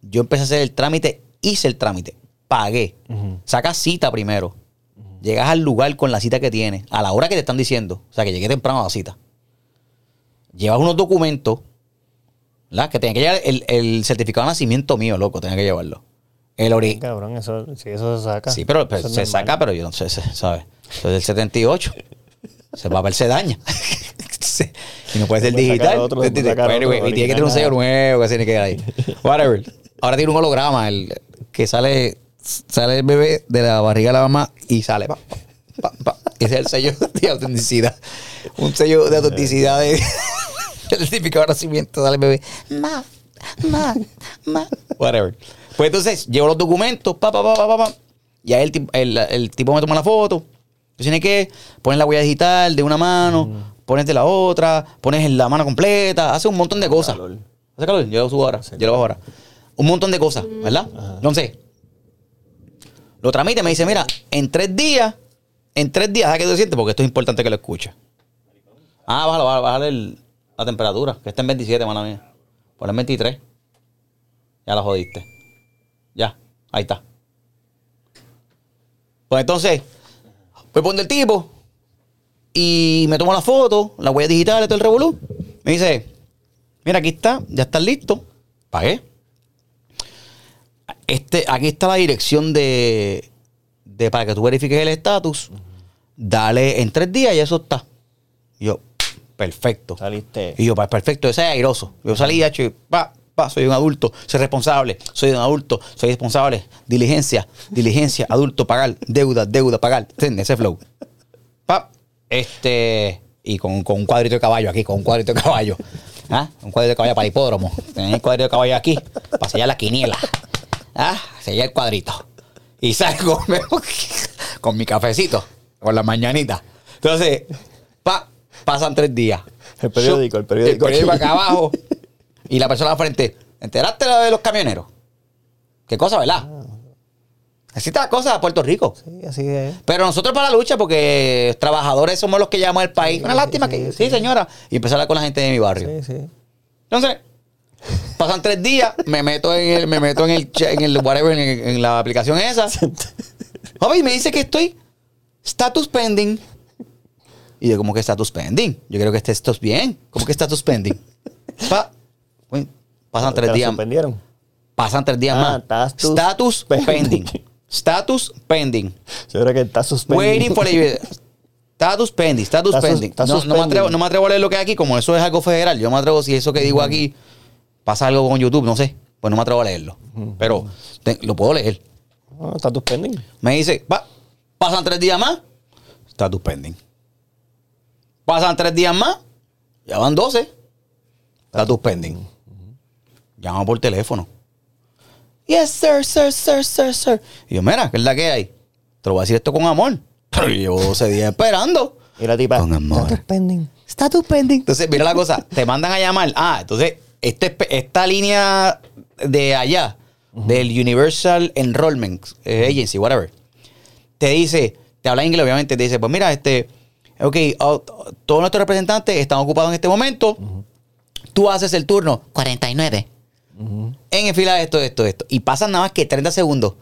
yo empecé a hacer el trámite, hice el trámite, pagué. Ujú. Sacas cita primero. Llegas al lugar con la cita que tienes, a la hora que te están diciendo. O sea, que llegué temprano a la cita. Llevas unos documentos, ¿verdad? Que tenía que llevar el, el certificado de nacimiento mío, loco, tenía que llevarlo. El ori Cabrón, eso, si eso se saca. Sí, pero, se normal. saca, pero yo no sé, ¿sabes? Es del 78. Se va a ver, se daña. [laughs] Y no puede ser digital. otro, y tiene que tener un sello nuevo que tiene que ahí. Whatever. Ahora tiene un holograma el, que sale, sale el bebé de la barriga de la mamá y sale. pa, pa, pa. Ese es el sello de autenticidad. Un sello de autenticidad de [laughs] el certificado de nacimiento. Sale el bebé. Ma, ma, ma. Whatever. Pues entonces llevo los documentos, pa, pa, pa, pa, pa, pa. Y ahí el, el, el tipo me toma la foto. Entonces tiene que poner la huella digital de una mano, pones de la otra, pones la mano completa, hace un montón de cosas. calor. ¿Hace calor? Yo lo subo ahora, yo lo bajo ahora. Un montón de cosas, ¿verdad? Entonces, lo tramite, me dice, mira, en tres días, en tres días, ¿sabes qué tú sientes? Porque esto es importante que lo escuches. Ah, bájalo, bájalo, el- la temperatura, que está en 27, mala mía. Pon en 23. Ya la jodiste. Ya, ahí está. Pues entonces, pues pone el tipo y me tomo la foto, la huella digital, todo el revolú. Me dice, mira, aquí está, ya está listo. Pagué. Este, aquí está la dirección de, de para que tú verifiques el estatus. Dale en tres días y eso está. Y yo, perfecto. Saliste. Y yo, pues perfecto, ese es airoso. Yo salí, hecho, y pa, pa, soy un adulto, soy responsable, soy un adulto, soy responsable. Diligencia, diligencia, [laughs] adulto, pagar, deuda, deuda, pagar. Ese flow. Pa, este, y con, con un cuadrito de caballo aquí, con un cuadrito de caballo. ¿Ah? Un cuadrito de caballo para el hipódromo. Tenés el cuadrito de caballo aquí, para sellar la quiniela. ¿Ah? Sellar el cuadrito. Y salgo [laughs] con mi cafecito, con la mañanita. Entonces, pa, pasan tres días. El periódico, el periódico El periódico aquí. acá abajo. Y la persona al frente. ¿Enteraste de los camioneros? ¿Qué cosa, verdad? Así está la cosa de Puerto Rico. Sí, así es. Pero nosotros para la lucha, porque trabajadores somos los que llamamos al país. Una lástima que. Sí, señora. Y empezar a hablar con la gente de mi barrio. Sí, sí. Entonces, Pasan tres días, me meto en el, me meto en el, en el whatever, en, el- en la aplicación esa. Joven, me dice que estoy status pending. Y yo, como que status pending? Yo creo que este esto es bien. ¿Cómo que status pending? Pa- pasan Te tres días. suspendieron. Pasan tres días Ah, más. status Status pending. pending. Status pending. Creo que está suspendido. Waiting for the Status pending, status Está pending. está No, no me atrevo, no me atrevo a leer lo que hay aquí, como eso es algo federal. Yo me atrevo, si eso que digo aquí pasa algo con YouTube, no sé. Pues no me atrevo a leerlo. Pero te- lo puedo leer. No, está suspendido. Me dice, va, pasan tres días más, status pending. Pasan tres días más, ya van 12, status pending. Llama por teléfono. Yes, sir, sir, sir, sir, sir. Y yo, mira, ¿qué es la que hay? Te lo voy a decir esto con amor. [laughs] Pero llevo 12 días esperando. Y la tipa. Con amor. Está suspendido. Status pending. Entonces, mira la cosa, te mandan a llamar. Ah, entonces, este, esta línea de allá, del Universal Enrollment eh, Agency, whatever, te dice, te habla inglés, obviamente, te dice, pues mira, este, ok, oh, todos nuestros representantes están ocupados en este momento. Tú haces el turno 49. En fila de esto, esto, esto. Y pasan nada más que 30 segundos.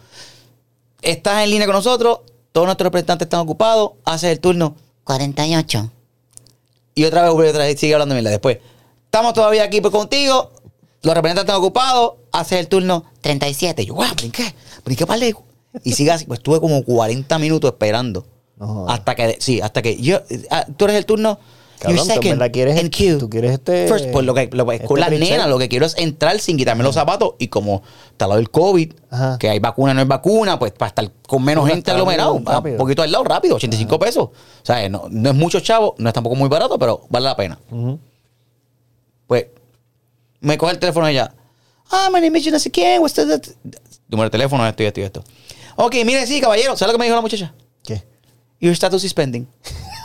Estás en línea con nosotros, todos nuestros representantes están ocupados, haces el turno 48. Y otra vez vuelve otra vez, sigue hablando mierda. Después, estamos todavía aquí pues, contigo, los representantes están ocupados, haces el turno 37. Y yo, guau, brinqué, brinqué para lejos. Y sigue así, pues estuve como 40 minutos esperando. No hasta que, sí, hasta que yo, ah, tú eres el turno. Cabrón, you're tú second verdad quieres- tú quieres este- First, pues lo que, lo que- este con las nenas, lo que quiero es entrar sin quitarme los zapatos. Y como está lo del COVID, Ajá. que hay vacuna, no hay vacuna, pues para estar con menos gente aglomerado, un poquito al lado, rápido, 85 pesos. O sea, no, no es mucho chavo, no es tampoco muy barato, pero vale la pena. Pues me coge el teléfono ella. Ah, my name is no sé quién. Número de teléfono, esto y esto y esto. Ok, mire, sí, caballero. ¿Sabes lo que me dijo la muchacha? ¿Qué? Your status is pending. [laughs]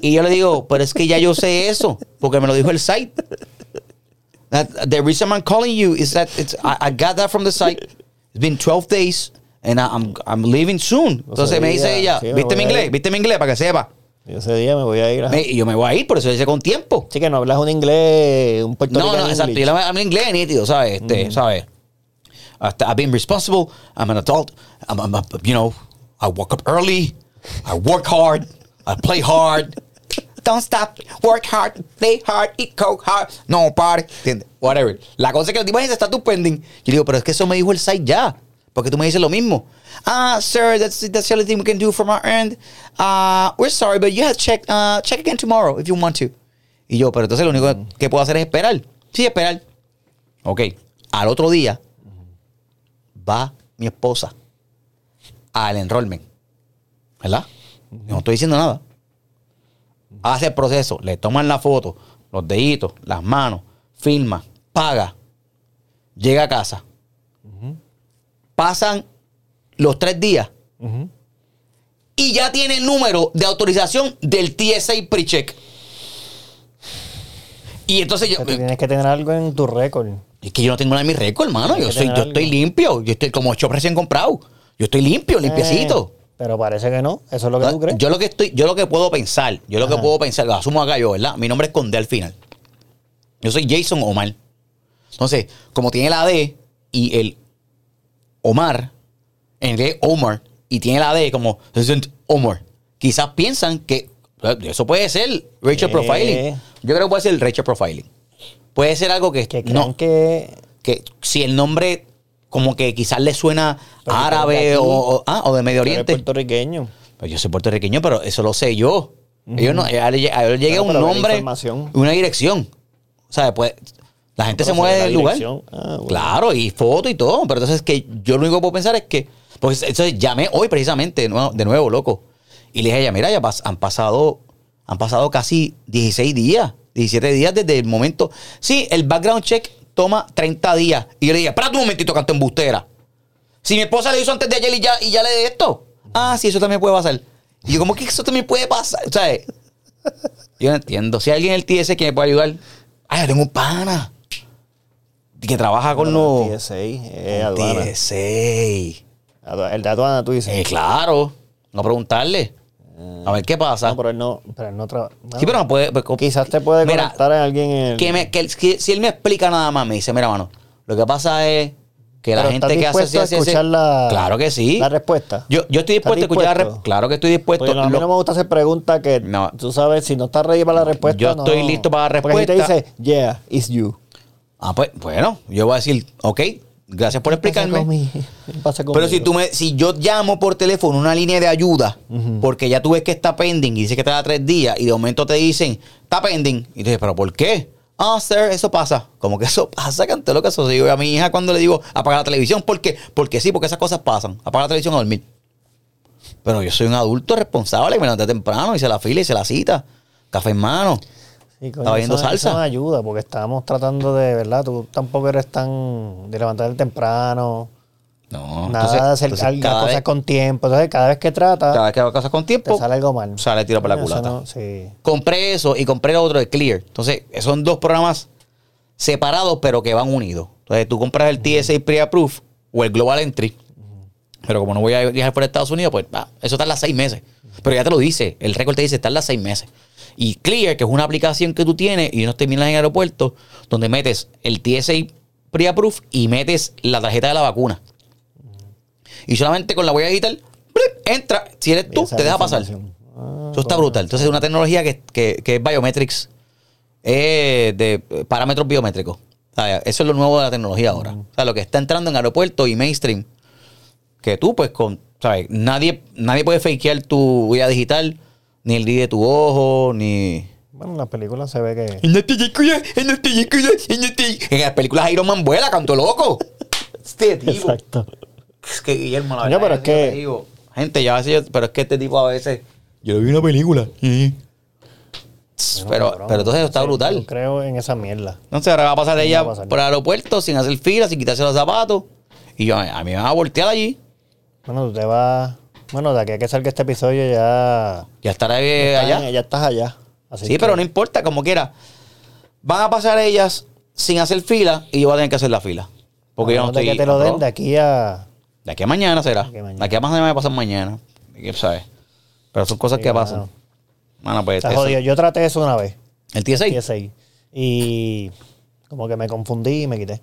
y yo le digo, pero es que ya yo sé eso, porque me lo dijo el site. That, the reason I'm calling you is that it's, I, I got that from the site. It's been 12 days and I- I'm, I'm leaving soon. Entonces me dice ella, Sí, ¿viste mi a inglés? ¿Viste mi inglés? Para que sepa. Yo ese día me voy a ir. ajá. Me- yo me voy a ir, por eso dice con tiempo. Sí, que no hablas un inglés, un No, puertorriqueño. no, exacto. Yo English. hablo inglés nítido, ¿sabes? Este, ¿sabes? Hasta, I've been responsible. I'm an adult. I'm, I'm a- you know, I woke up early. I work hard. I play hard. Don't stop. Work hard. Play hard. Eat coke hard. No party. ¿Entiendes? Whatever. La cosa es que el tipo dice, está tu pending. Yo digo, pero es que eso me dijo el site ya. Porque tú me dices lo mismo. Ah, sir, that's, that's the only thing we can do from our end. Uh, we're sorry, but you have to check, uh, check again tomorrow if you want to. Y yo, pero entonces lo único que puedo hacer es esperar. Sí, esperar. Ok. Al otro día va mi esposa al enrollment. ¿Verdad? No estoy diciendo nada. Hace el proceso, le toman la foto, los deditos, las manos, firma, paga, llega a casa. Pasan los tres días y ya tiene el número de autorización del TSA pre-check. Y entonces yo. Tienes que tener algo en tu récord. Es que yo no tengo nada en mi récord, hermano. Yo, soy, yo estoy limpio. Yo estoy como ocho recién comprado. Yo estoy limpio, limpiecito. Eh, pero parece que no. Eso es lo que tú crees. Yo lo que estoy, yo lo que puedo pensar, yo lo que puedo pensar, lo asumo acá yo, ¿verdad? Mi nombre es Conde al final. Yo soy Jason Omar. Entonces, como tiene la D y el Omar, en inglés Omar, y tiene la D como Omar, quizás piensan que eh, eso puede ser Rachel Eh. Profiling. Yo creo que puede ser Rachel Profiling. Puede ser algo que, que crean no, que. que si el nombre como que quizás le suena Pero árabe o, o- ah, o de Medio Oriente. puertorriqueño. Pues yo soy puertorriqueño, pero eso lo sé yo. Ellos no, a ellos le- a ellos llega un pero nombre una dirección. ¿Sabes? Pues la gente Pero se mueve del lugar. Ah, bueno. Claro, y foto y todo. Pero entonces que yo lo único que puedo pensar es que. Pues entonces llamé hoy precisamente de nuevo, de nuevo, loco. Y le dije a ella, mira, ya pas- han pasado, han pasado casi 16 días, 17 días desde el momento. Sí, el background check toma 30 días. Y yo le dije, espérate un momentito, canto embustera. Si mi esposa le hizo antes de ayer y ya, y ya le de esto. Ah, sí, eso también puede pasar. Y yo, ¿cómo que eso también puede pasar? O sea, yo no entiendo. Si hay alguien en el TS que me puede ayudar. Ah, yo tengo un pana. Que trabaja con No, los. TSA, eh, aduana. TSA. El de aduana, tú dices. Eh, claro. No preguntarle. A ver qué pasa. No, pero él no, pero él no trabaja. sí, pero no puede. pues, Quizás te puede Mira, conectar a alguien en el... que me- que él- que si él me explica nada más, me dice, mira, mano, lo que pasa es que la gente ¿estás que hace a así, así- escuchar la- Claro que sí. la respuesta? Yo, yo estoy dispuesto a ¿Estás escuchar la respuesta. Claro que estoy dispuesto. Porque no, a mí Lo- no me gusta hacer preguntas que No. tú sabes, si no estás ready para la respuesta. Yo no. estoy listo para la Porque si te respuesta. dice, yeah, it's you. Ah, pues, bueno, yo voy a decir, ok, gracias por ¿Qué pasa explicarme. Pero si tú me, si yo llamo por teléfono una línea de ayuda, porque ya tú ves que está pending y dice que te da tres días, y de momento te dicen, está pending, y tú dices, ¿pero por qué? Ah, sir, eso pasa. Como que eso [laughs] pasa, canté lo que eso digo a mi hija cuando le digo apaga la televisión. ¿Por qué? Porque sí, porque esas cosas pasan. Apaga la televisión a dormir. Pero yo soy un adulto responsable, me levanté temprano, hice la fila, hice la cita, café en mano. Sí, coño, Estaba viendo eso- salsa. Eso me ayuda porque estábamos tratando de, ¿verdad? Tú tampoco eres tan de levantar temprano, No, nada entonces- de hacer entonces al- las cada cosas vez- con tiempo. Entonces, cada vez que trata, Cada vez que hago cosas con tiempo, te sale algo mal. sale tiro por la culata. no- sí. compré eso y compré el otro de Clear. Entonces, son dos programas separados, pero que van unidos. Entonces, tú compras el TSA Pre-Approve o el Global Entry. Pero como no voy a viajar por Estados Unidos, pues va, eso tarda seis meses. Pero ya te lo dice, el récord te dice tarda seis meses. Y Clear, que es una aplicación que tú tienes y unos terminales en el aeropuerto, donde metes el TSA Pre-Approve y metes la tarjeta de la vacuna. Y solamente con la huella digital, entra. Si eres tú, Esa te deja pasar. Ah, Eso está brutal. Entonces es una tecnología que, que, que es biometrics, de parámetros biométricos. O sea, Eso es lo nuevo de la tecnología ahora. O sea, lo que está entrando en aeropuertos y mainstream. Que tú, pues, con, ¿sabes? Nadie, nadie puede fakear tu huella digital, ni el ID de tu ojo, ni. Bueno, en las películas se ve que... En las películas Iron Man vuela, canto loco. Este tipo. Exacto. Es que Guillermo, la verdad, pero es que- digo, gente, ya a veces pero es que este tipo a veces. Yo lo vi una película. Pero, cabrón, pero entonces está sí, brutal. Yo creo en esa mierda. Entonces ahora va a pasar Sí, ella va a pasar. por el aeropuerto sin hacer fila, sin quitarse los zapatos. Y yo, a mí me van a voltear allí. Bueno, tú te vas... Bueno, de aquí a que salga este episodio ya... Ya estaré estás Eh, allá. Ya estás allá. Así Sí, que- pero no importa, como quiera. Van a pasar ellas sin hacer fila y yo voy a tener que hacer la fila. Porque yo no estoy. que te lo den de aquí a... De aquí a mañana será. De aquí a mañana. De aquí a mañana me pasan mañana. ¿Qué sabes? Pero son cosas Sí, que pasan. Bueno, pues. Eso. jodido. Yo traté eso una vez. El TSA. TSA. Y como que me confundí y me quité.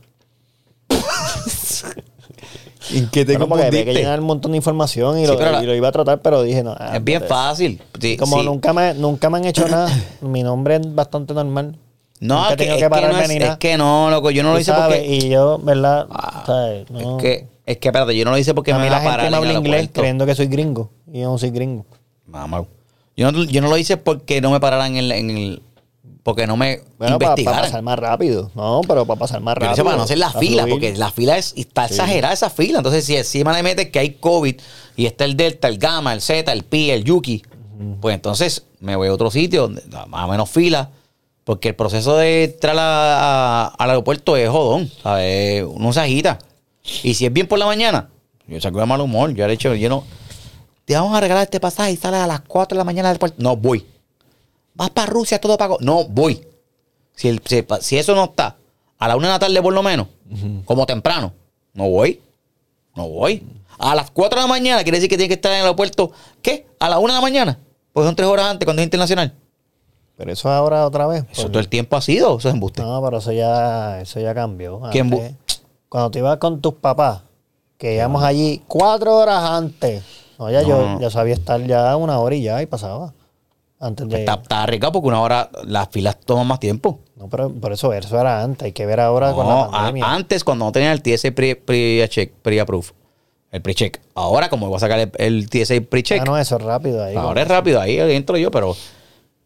¿En qué Bueno, porque había que llenar un montón de información y, Sí, lo, pero la- y lo iba a tratar, pero dije, no. ah, Es bien fácil. Sí, Como sí. nunca, me, nunca me han hecho nada, [coughs] mi nombre es bastante normal. No, es que, es no es, ni es nada. que no, loco. Yo no lo hice sabes, porque. Y yo, ¿verdad? Ah, ¿sabes? No. Es que, es que, espérate, yo no lo hice porque a me mí iba la a parar gente en me habla inglés creyendo que soy gringo. Y yo no soy gringo. Mamá. Yo no, yo no lo hice porque no me pararan en el. Porque no me Bueno, para investigaran. pasar más rápido. No, pero para pasar más rápido. hice para no hacer la para fila, fluir. porque la fila es, está exagerada esa fila. Entonces, si encima le metes que hay COVID y está el Delta, el Gamma, el Z, el Pi, el Yuki, pues entonces me voy a otro sitio donde más o menos fila. Porque el proceso de entrar a- a- al aeropuerto es jodón, ¿sabes? Uno se agita. Y si es bien por la mañana, yo saco de mal humor. Yo he hecho, yo no. Te vamos a regalar este pasaje y sales a las 4 de la mañana del aeropuerto. No voy. Vas para Rusia, todo pago. No voy. Si, el- si, si eso no está a la una de la tarde por lo menos, como temprano, no voy. No voy. A las 4 de la mañana quiere decir que tiene que estar en el aeropuerto. ¿Qué? ¿A la una de la mañana? Pues son tres horas antes cuando es internacional. Pero eso ahora otra vez. Eso todo el tiempo ha sido, eso es embuste. No, pero eso ya, eso ya cambió. ¿Quién Antes, cuando te ibas con tus papás, que íbamos allí cuatro horas antes. No, ya yo ya sabía estar ya una hora y ya y pasaba. Antes de. Está, está rica porque una hora las filas toman más tiempo. No, pero por eso, eso era antes. Hay que ver ahora con No, la a- pandemia. antes cuando no tenía el TSA pre- pre-check, pre-approve, el pre-check. Ahora como voy a sacar el, el TSA pre-check, Ah, no, eso es rápido ahí. ahora es rápido, ahí entro yo, pero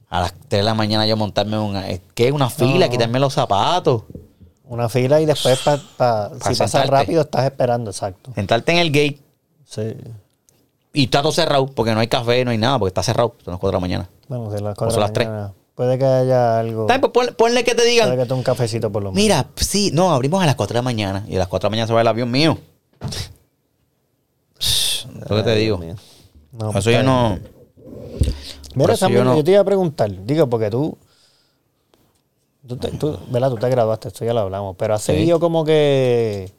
a las 3 de la mañana yo montarme una, ¿qué? Una fila, no. quitarme los zapatos, Una fila y después, pa, pa- si pasa sentarte. rápido, estás esperando, exacto. sentarte en el gate Sí. Y está todo cerrado porque no hay café, no hay nada, porque está cerrado, son las 4 de la mañana. Bueno, si las son cuatro de la las tres. mañana, Puede que haya algo. Pues ponle, que te Puede digan, que te un cafecito por lo menos. mira, sí, no, abrimos a las 4 de la mañana y a las 4 de la mañana se va el avión mío. Lo que te digo. Mío. No, pues Eso yo está no... Mira, eso Samuel, yo yo, no- te iba a preguntar, digo, porque tú, tú, te, tú, ¿verdad? Tú te graduaste, esto ya lo hablamos, pero has Sí. seguido como que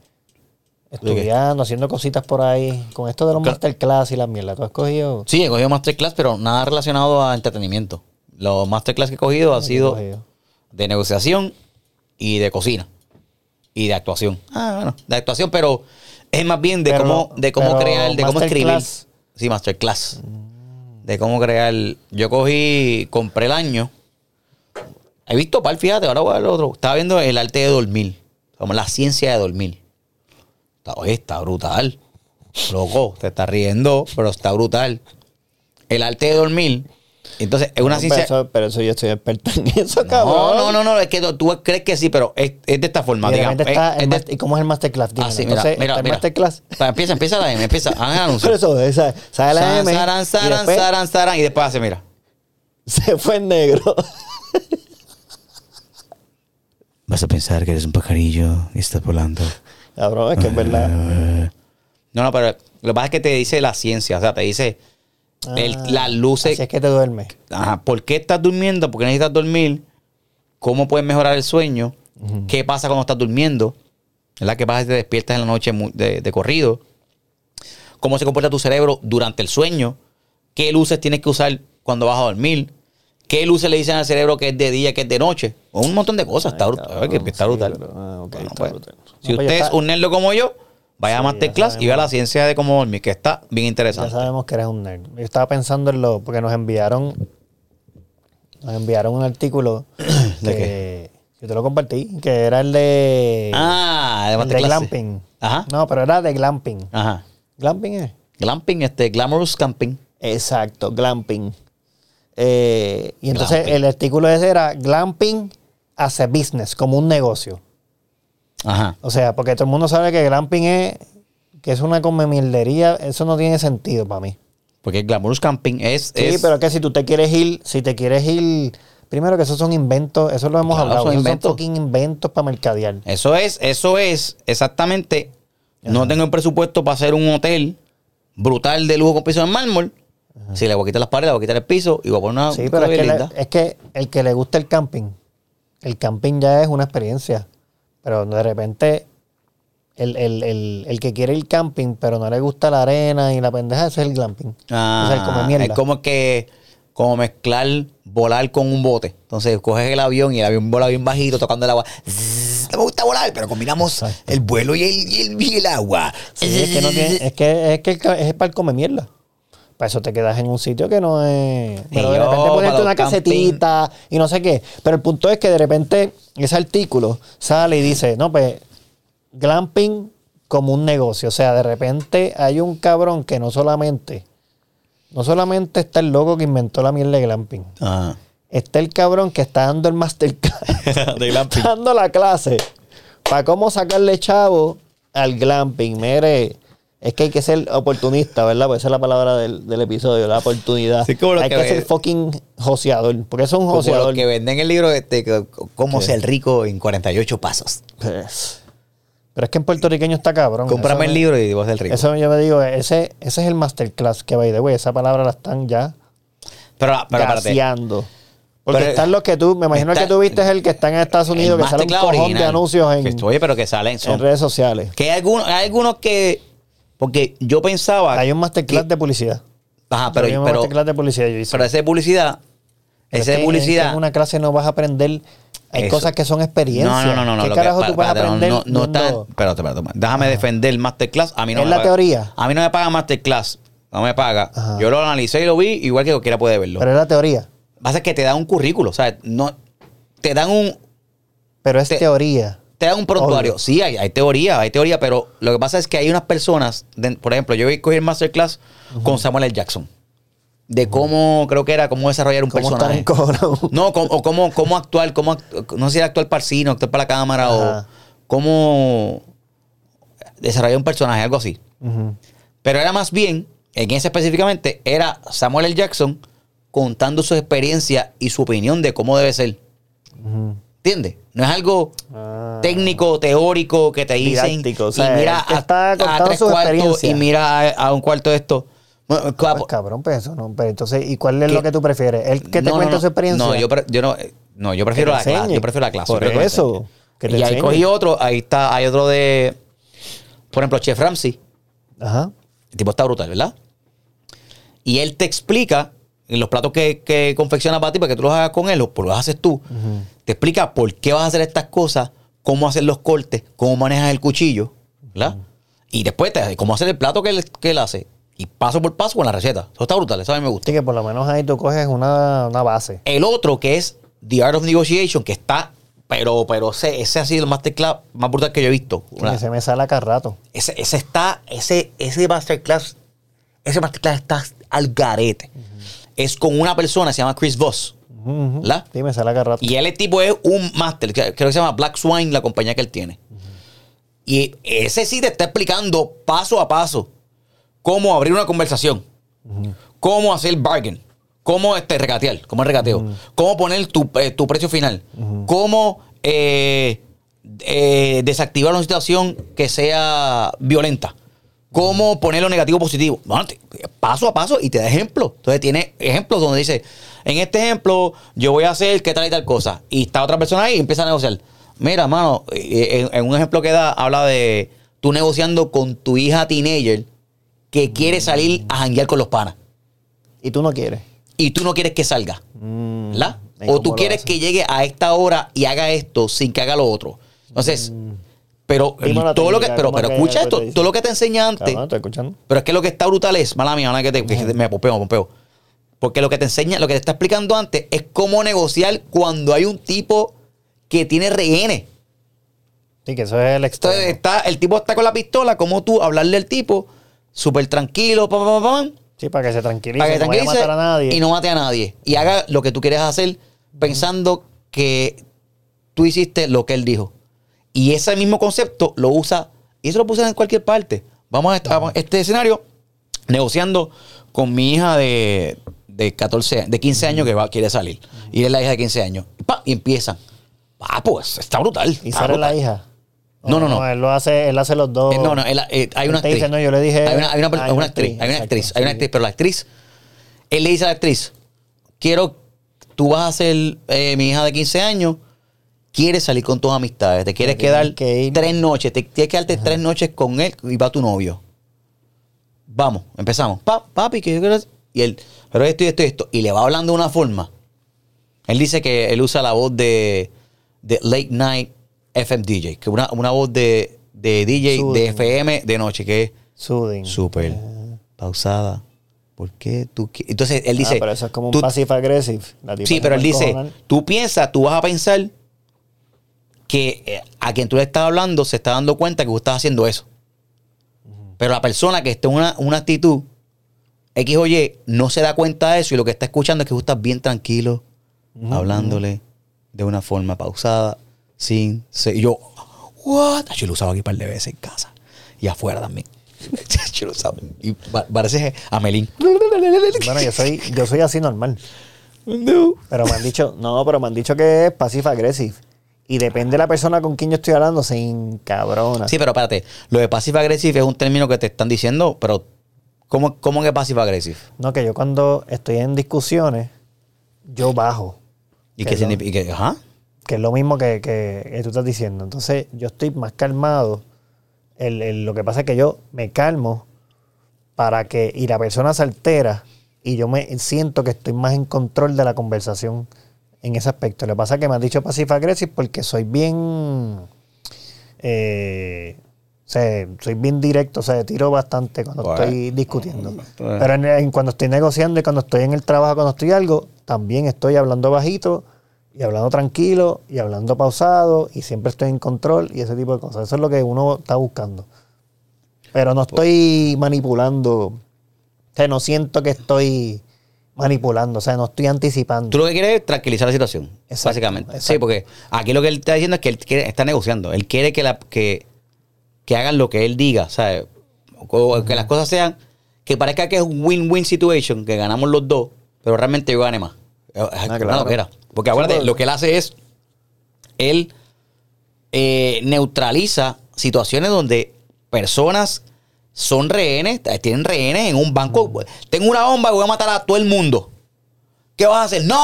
Estudiando, haciendo cositas por ahí. Con esto de los masterclass y la mierda. ¿Tú has cogido? Sí, he cogido masterclass, pero nada relacionado a entretenimiento. Los masterclass que he cogido ha ¿Qué has sido cogido? de negociación y de cocina. Y de actuación. Ah, bueno, de actuación, pero es más bien de Pero cómo, de cómo crear, de cómo escribir. Sí, masterclass. De cómo crear. Yo cogí, compré el año. He visto par, fíjate, ahora voy a ver otro. Estaba viendo el arte de dormir. Como la ciencia de dormir. Está, oye, está brutal. Loco, te estás riendo, pero está brutal. El arte de dormir. Entonces, es una No, ciencia. Pero eso, pero eso yo estoy experto en eso, No, cabrón. no, no, no, es que tú- tú crees que sí, pero es, es de esta forma. Y, digamos, está es- es de- ¿Y cómo es el masterclass? Ah, sí, mira, Entonces, mira, está el masterclass. Empieza, empieza la M, empieza, hagan el anuncio. [laughs] Por eso, esa, sale la San, M. saran, y saran, después saran, saran, y después hace, mira. se fue en negro. [laughs] Vas a pensar que eres un pajarillo y estás volando. Cabrón, es que es verdad. No, no, pero lo que pasa es que te dice la ciencia, o sea, te dice el- Ah, las luces. Así es que te duermes. Ajá, ¿por qué estás durmiendo? ¿Por qué necesitas dormir? ¿Cómo puedes mejorar el sueño? ¿Qué pasa cuando estás durmiendo? ¿Verdad? ¿Qué pasa si te despiertas en la noche de, de corrido? ¿Cómo se comporta tu cerebro durante el sueño? ¿Qué luces tienes que usar cuando vas a dormir? ¿Qué luces le dicen al cerebro que es de día, que es de noche? Un montón de cosas. Está, brutal. cabrón, que está sí, brutal. pero- ah, ok, Bueno, está pues, brutal. No, Si pues ya usted es un nerdo como yo, vaya a Sí, Masterclass ya y vea la ciencia de cómo dormir, que está bien Ya interesante. sabemos que eres un nerd. Yo estaba pensando en lo, porque nos enviaron, nos enviaron un artículo [clears throat] ¿De que yo te lo compartí, que era el de, Ah, de el de Masterclass. glamping. Ajá. No, pero era de glamping. Ajá. Glamping es. Glamping, este, glamorous camping. Exacto, glamping. Eh, y entonces Glamping. el artículo ese era glamping as a business, como un negocio. Ajá. O sea, porque todo el mundo sabe que glamping es que es una come mierdería, eso no tiene sentido para mí. Porque el glamorous camping es. Sí, es- pero que si tú te quieres ir, si te quieres ir, primero que esos son inventos, eso lo hemos Claro, hablado, son esos inventos. son fucking inventos para mercadear. Eso es, eso es exactamente. No tengo el presupuesto para hacer un hotel brutal de lujo con piso de mármol. Si le voy a quitar las paredes, le voy a quitar el piso y voy a poner una Sí, pero es que, linda. es que el que le gusta el camping, el camping ya es una experiencia, pero de repente el, el- el- el que quiere ir camping, pero no le gusta la arena y la pendeja, ese es el glamping. Ah, o sea, el come mierda. es como que como mezclar volar con un bote. Entonces coges el avión y el avión vola bien bajito tocando el agua. Zzz, No me gusta volar, pero combinamos Exacto. el vuelo y el, y el, y el agua. Sí, es que no tiene- es que, es que el es para el come mierda. Para eso te quedas en un sitio que no es. Pero de repente ponerte una casetita y no sé qué. Pero el punto es que de repente ese artículo sale y dice, no, pues, glamping como un negocio. O sea, de repente hay un cabrón que no solamente, no solamente está el loco que inventó la mierda de glamping. Ajá. Está el cabrón que está dando el masterclass. [laughs] de glamping. [laughs] Está dando la clase para cómo sacarle chavo al glamping. Mire, es que hay que ser oportunista, ¿verdad? Porque esa es la palabra del, del episodio, la oportunidad. Sí, como hay que ser fucking joseador. Porque es un Como joseador. los que venden el libro este, cómo ser rico en 48 pasos. Pues, Pero es que en puertorriqueño está cabrón. Cómprame Eso el libro y a ser rico. Eso yo me digo, ese, ese es el masterclass que by the way, esa palabra la están ya pero, pero gaseando. Porque Pero- están los que tú, me imagino está- que tú viste es el que está en Estados Unidos, que sale un cojón de anuncios en, Que- oye, pero que salen. en Son, redes sociales. que hay algunos, hay algunos que. Porque yo pensaba. Hay un masterclass que- de publicidad. Ajá, Pero, pero, un pero, masterclass de publicidad. Yo hice. pero ese de publicidad. Pero Ese es de publicidad. en una clase no vas a aprender. Hay Eso. cosas que son experiencias. No, no, no, no. ¿Qué que- carajo tú vas a aprender? No, no, está. Espérate, espérate. Déjame defender el Masterclass. A mí no Es me la paga- teoría. A mí no me paga Masterclass. No me paga. Ajá. Yo lo analicé y lo vi, igual que cualquiera puede verlo. Pero es la teoría. Pasa es que te dan un currículo, ¿sabes? No, te dan un, Pero es Te- teoría. Te dan un prontuario. Obvio. Sí, hay, hay teoría, hay teoría, pero lo que pasa es que hay unas personas, de- por ejemplo, yo cogí el Masterclass con Samuel L. Jackson. De cómo, creo que era, cómo desarrollar un ¿Cómo estar personaje. [laughs] No, cómo- o cómo, cómo actuar, cómo, act- no sé si era actuar para el cine, actuar para la cámara, Ajá. o cómo desarrollar un personaje, algo así. Pero era más bien, en ese específicamente, era Samuel L. Jackson contando su experiencia y su opinión de cómo debe ser. Ujú. ¿Entiendes? No es algo Ah. técnico, teórico, que te dicen. Didáctico, o sea, y mira a, tres cuartos y mira a, a un cuarto de esto. Bueno, Pues cabrón, pues eso no. Pero entonces, ¿y cuál es ¿Qué? lo que tú prefieres? ¿El que te no, cuente no. su experiencia? No, yo, no, eh, no, yo prefiero la clase. Yo prefiero la clase. Por eso, enseñe. que te y ahí cogí otro, ahí está, hay otro de. por ejemplo, Chef Ramsay, Ajá. el tipo está brutal, ¿verdad? Y él te explica en los platos que, que confecciona para ti, para que tú los hagas con él, o pues los haces tú, te explica por qué vas a hacer estas cosas, cómo hacer los cortes, cómo manejas el cuchillo, ¿verdad? Y después te, cómo hacer el plato que él, que él hace. Y paso por paso con la receta. Eso está brutal, eso a mí me gusta. Así que por lo menos ahí tú coges una, una base. El otro que es The Art of Negotiation, que está, pero, pero ese, ese ha sido el masterclass más brutal que yo he visto. Una- Que se me sale acá rato. ese, ese está, ese, ese masterclass, ese masterclass está al garete. Es con una persona, se llama Chris Voss. ¿verdad? Sí, me sale rato. Y él el tipo es un máster, creo que se llama Black Swine, la compañía que él tiene. Y ese sí te está explicando paso a paso cómo abrir una conversación, cómo hacer bargain, cómo este, regatear, cómo es regateo, cómo poner tu, eh, tu precio final, cómo eh, eh, desactivar una situación que sea violenta, cómo ponerlo negativo positivo. Bueno, te- paso a paso y te da ejemplos. Entonces tiene ejemplos donde dice, en este ejemplo yo voy a hacer qué tal y tal cosa. Y está otra persona ahí y empieza a negociar. Mira, mano, eh, en, en un ejemplo que da, habla de tú negociando con tu hija teenager que quiere salir a janguear con los panas. Y tú no quieres. Y tú no quieres que salga. Mm. ¿Verdad? ¿Y O tú lo quieres que llegue a esta hora y haga esto sin que haga lo otro. Entonces, pero todo lo que, pero, ¿cómo pero escucha te esto, todo lo que te enseña antes. Cabrón, ¿estás escuchando? Pero es que lo que está brutal es, mala mía, mala que, te, que me pompeo, me pompeo. Porque lo que te enseña, lo que te está explicando antes es cómo negociar cuando hay un tipo que tiene rehenes. Sí, que eso es el extremo. Entonces está, el tipo está con la pistola, como tú hablarle al tipo, súper tranquilo, pam, pam, pam, sí, para que se tranquilice. para que no vaya a tranquilice matar a nadie. y no mate a nadie. Y haga lo que tú quieres hacer pensando que tú hiciste lo que él dijo. Y ese mismo concepto lo usa, y eso lo puse en cualquier parte. Vamos a a este escenario negociando con mi hija de, de 14, de 15 años que va, quiere salir. Y es la hija de 15 años. Y, pa, y empiezan. Ah, pues está brutal. ¿Y sale la hija? No, no, no. Él lo hace, él hace los dos. Eh, no, no, él- eh, hay una actriz. dice, no, yo le dije- Hay una, hay una, hay una una actriz, actriz, hay una exacto, actriz, hay una sí. actriz, pero la actriz, él le dice a la actriz, quiero, tú vas a ser eh, mi hija de 15 años, quieres salir con tus amistades, te quieres quedar que tres noches, te tienes que quedarte tres noches con él y va tu novio. Vamos, empezamos. Pa, papi, que yo quiero Y él, pero esto y esto y esto. Y le va hablando de una forma. Él dice que él usa la voz de, de Late Night FM DJ, que una, una voz de, de DJ de. FM de noche, que es súper pausada. ¿Por qué tú? Entonces él dice. ah, pero eso es como un tú- passive aggressive. La Sí, pero él dice, tú piensas, tú vas a pensar que eh, a quien tú le estás hablando se está dando cuenta que tú estás haciendo eso. Pero la persona que está en una, una actitud X o Y no se da cuenta de eso y lo que está escuchando es que tú estás bien tranquilo, hablándole de una forma pausada, sin... se- y yo, ¿what? Yo lo usaba aquí un par de veces en casa y afuera también. [laughs] yo lo usaba. Y pa- parece a Melín. Bueno, yo soy, yo soy así normal. No. Pero me han dicho, no, pero me han dicho que es passive aggressive. Y depende de la persona con quien yo estoy hablando, se encabrona. Sí, pero espérate. Lo de passive aggressive es un término que te están diciendo, pero ¿cómo, cómo que passive aggressive? No, que yo cuando estoy en discusiones, yo bajo. ¿Y Que qué significa? ajá. Que es lo mismo que, que- que tú estás diciendo. Entonces, yo estoy más calmado. El- el- lo que pasa es que yo me calmo para que. Y la persona se altera. Y yo me siento que estoy más en control de la conversación en ese aspecto. Lo que pasa es que me han dicho passive aggressive porque soy bien. eh, o sea, soy bien directo, o sea, tiro bastante cuando Bueno. estoy discutiendo. Bueno. Pero en, en cuando estoy negociando y cuando estoy en el trabajo, cuando estoy algo, también estoy hablando bajito y hablando tranquilo y hablando pausado y siempre estoy en control y ese tipo de cosas. Eso es lo que uno está buscando. Pero no estoy manipulando. O sea, no siento que estoy manipulando, o sea, no estoy anticipando. Tú lo que quieres es tranquilizar la situación, Exacto, básicamente. Sí, porque aquí lo que él está diciendo es que él quiere- está negociando. Él quiere que, la, que, que hagan lo que él diga, ¿sabes? O que las cosas sean, que parezca que es un win-win situation, que ganamos los dos, pero realmente yo gane más. Es Ah, claro. loquera. Porque acuérdate, pues. lo que él hace es, él eh, neutraliza situaciones donde personas son rehenes, eh, tienen rehenes en un banco. Tengo una bomba y voy a matar a todo el mundo. ¿Qué vas a hacer? No.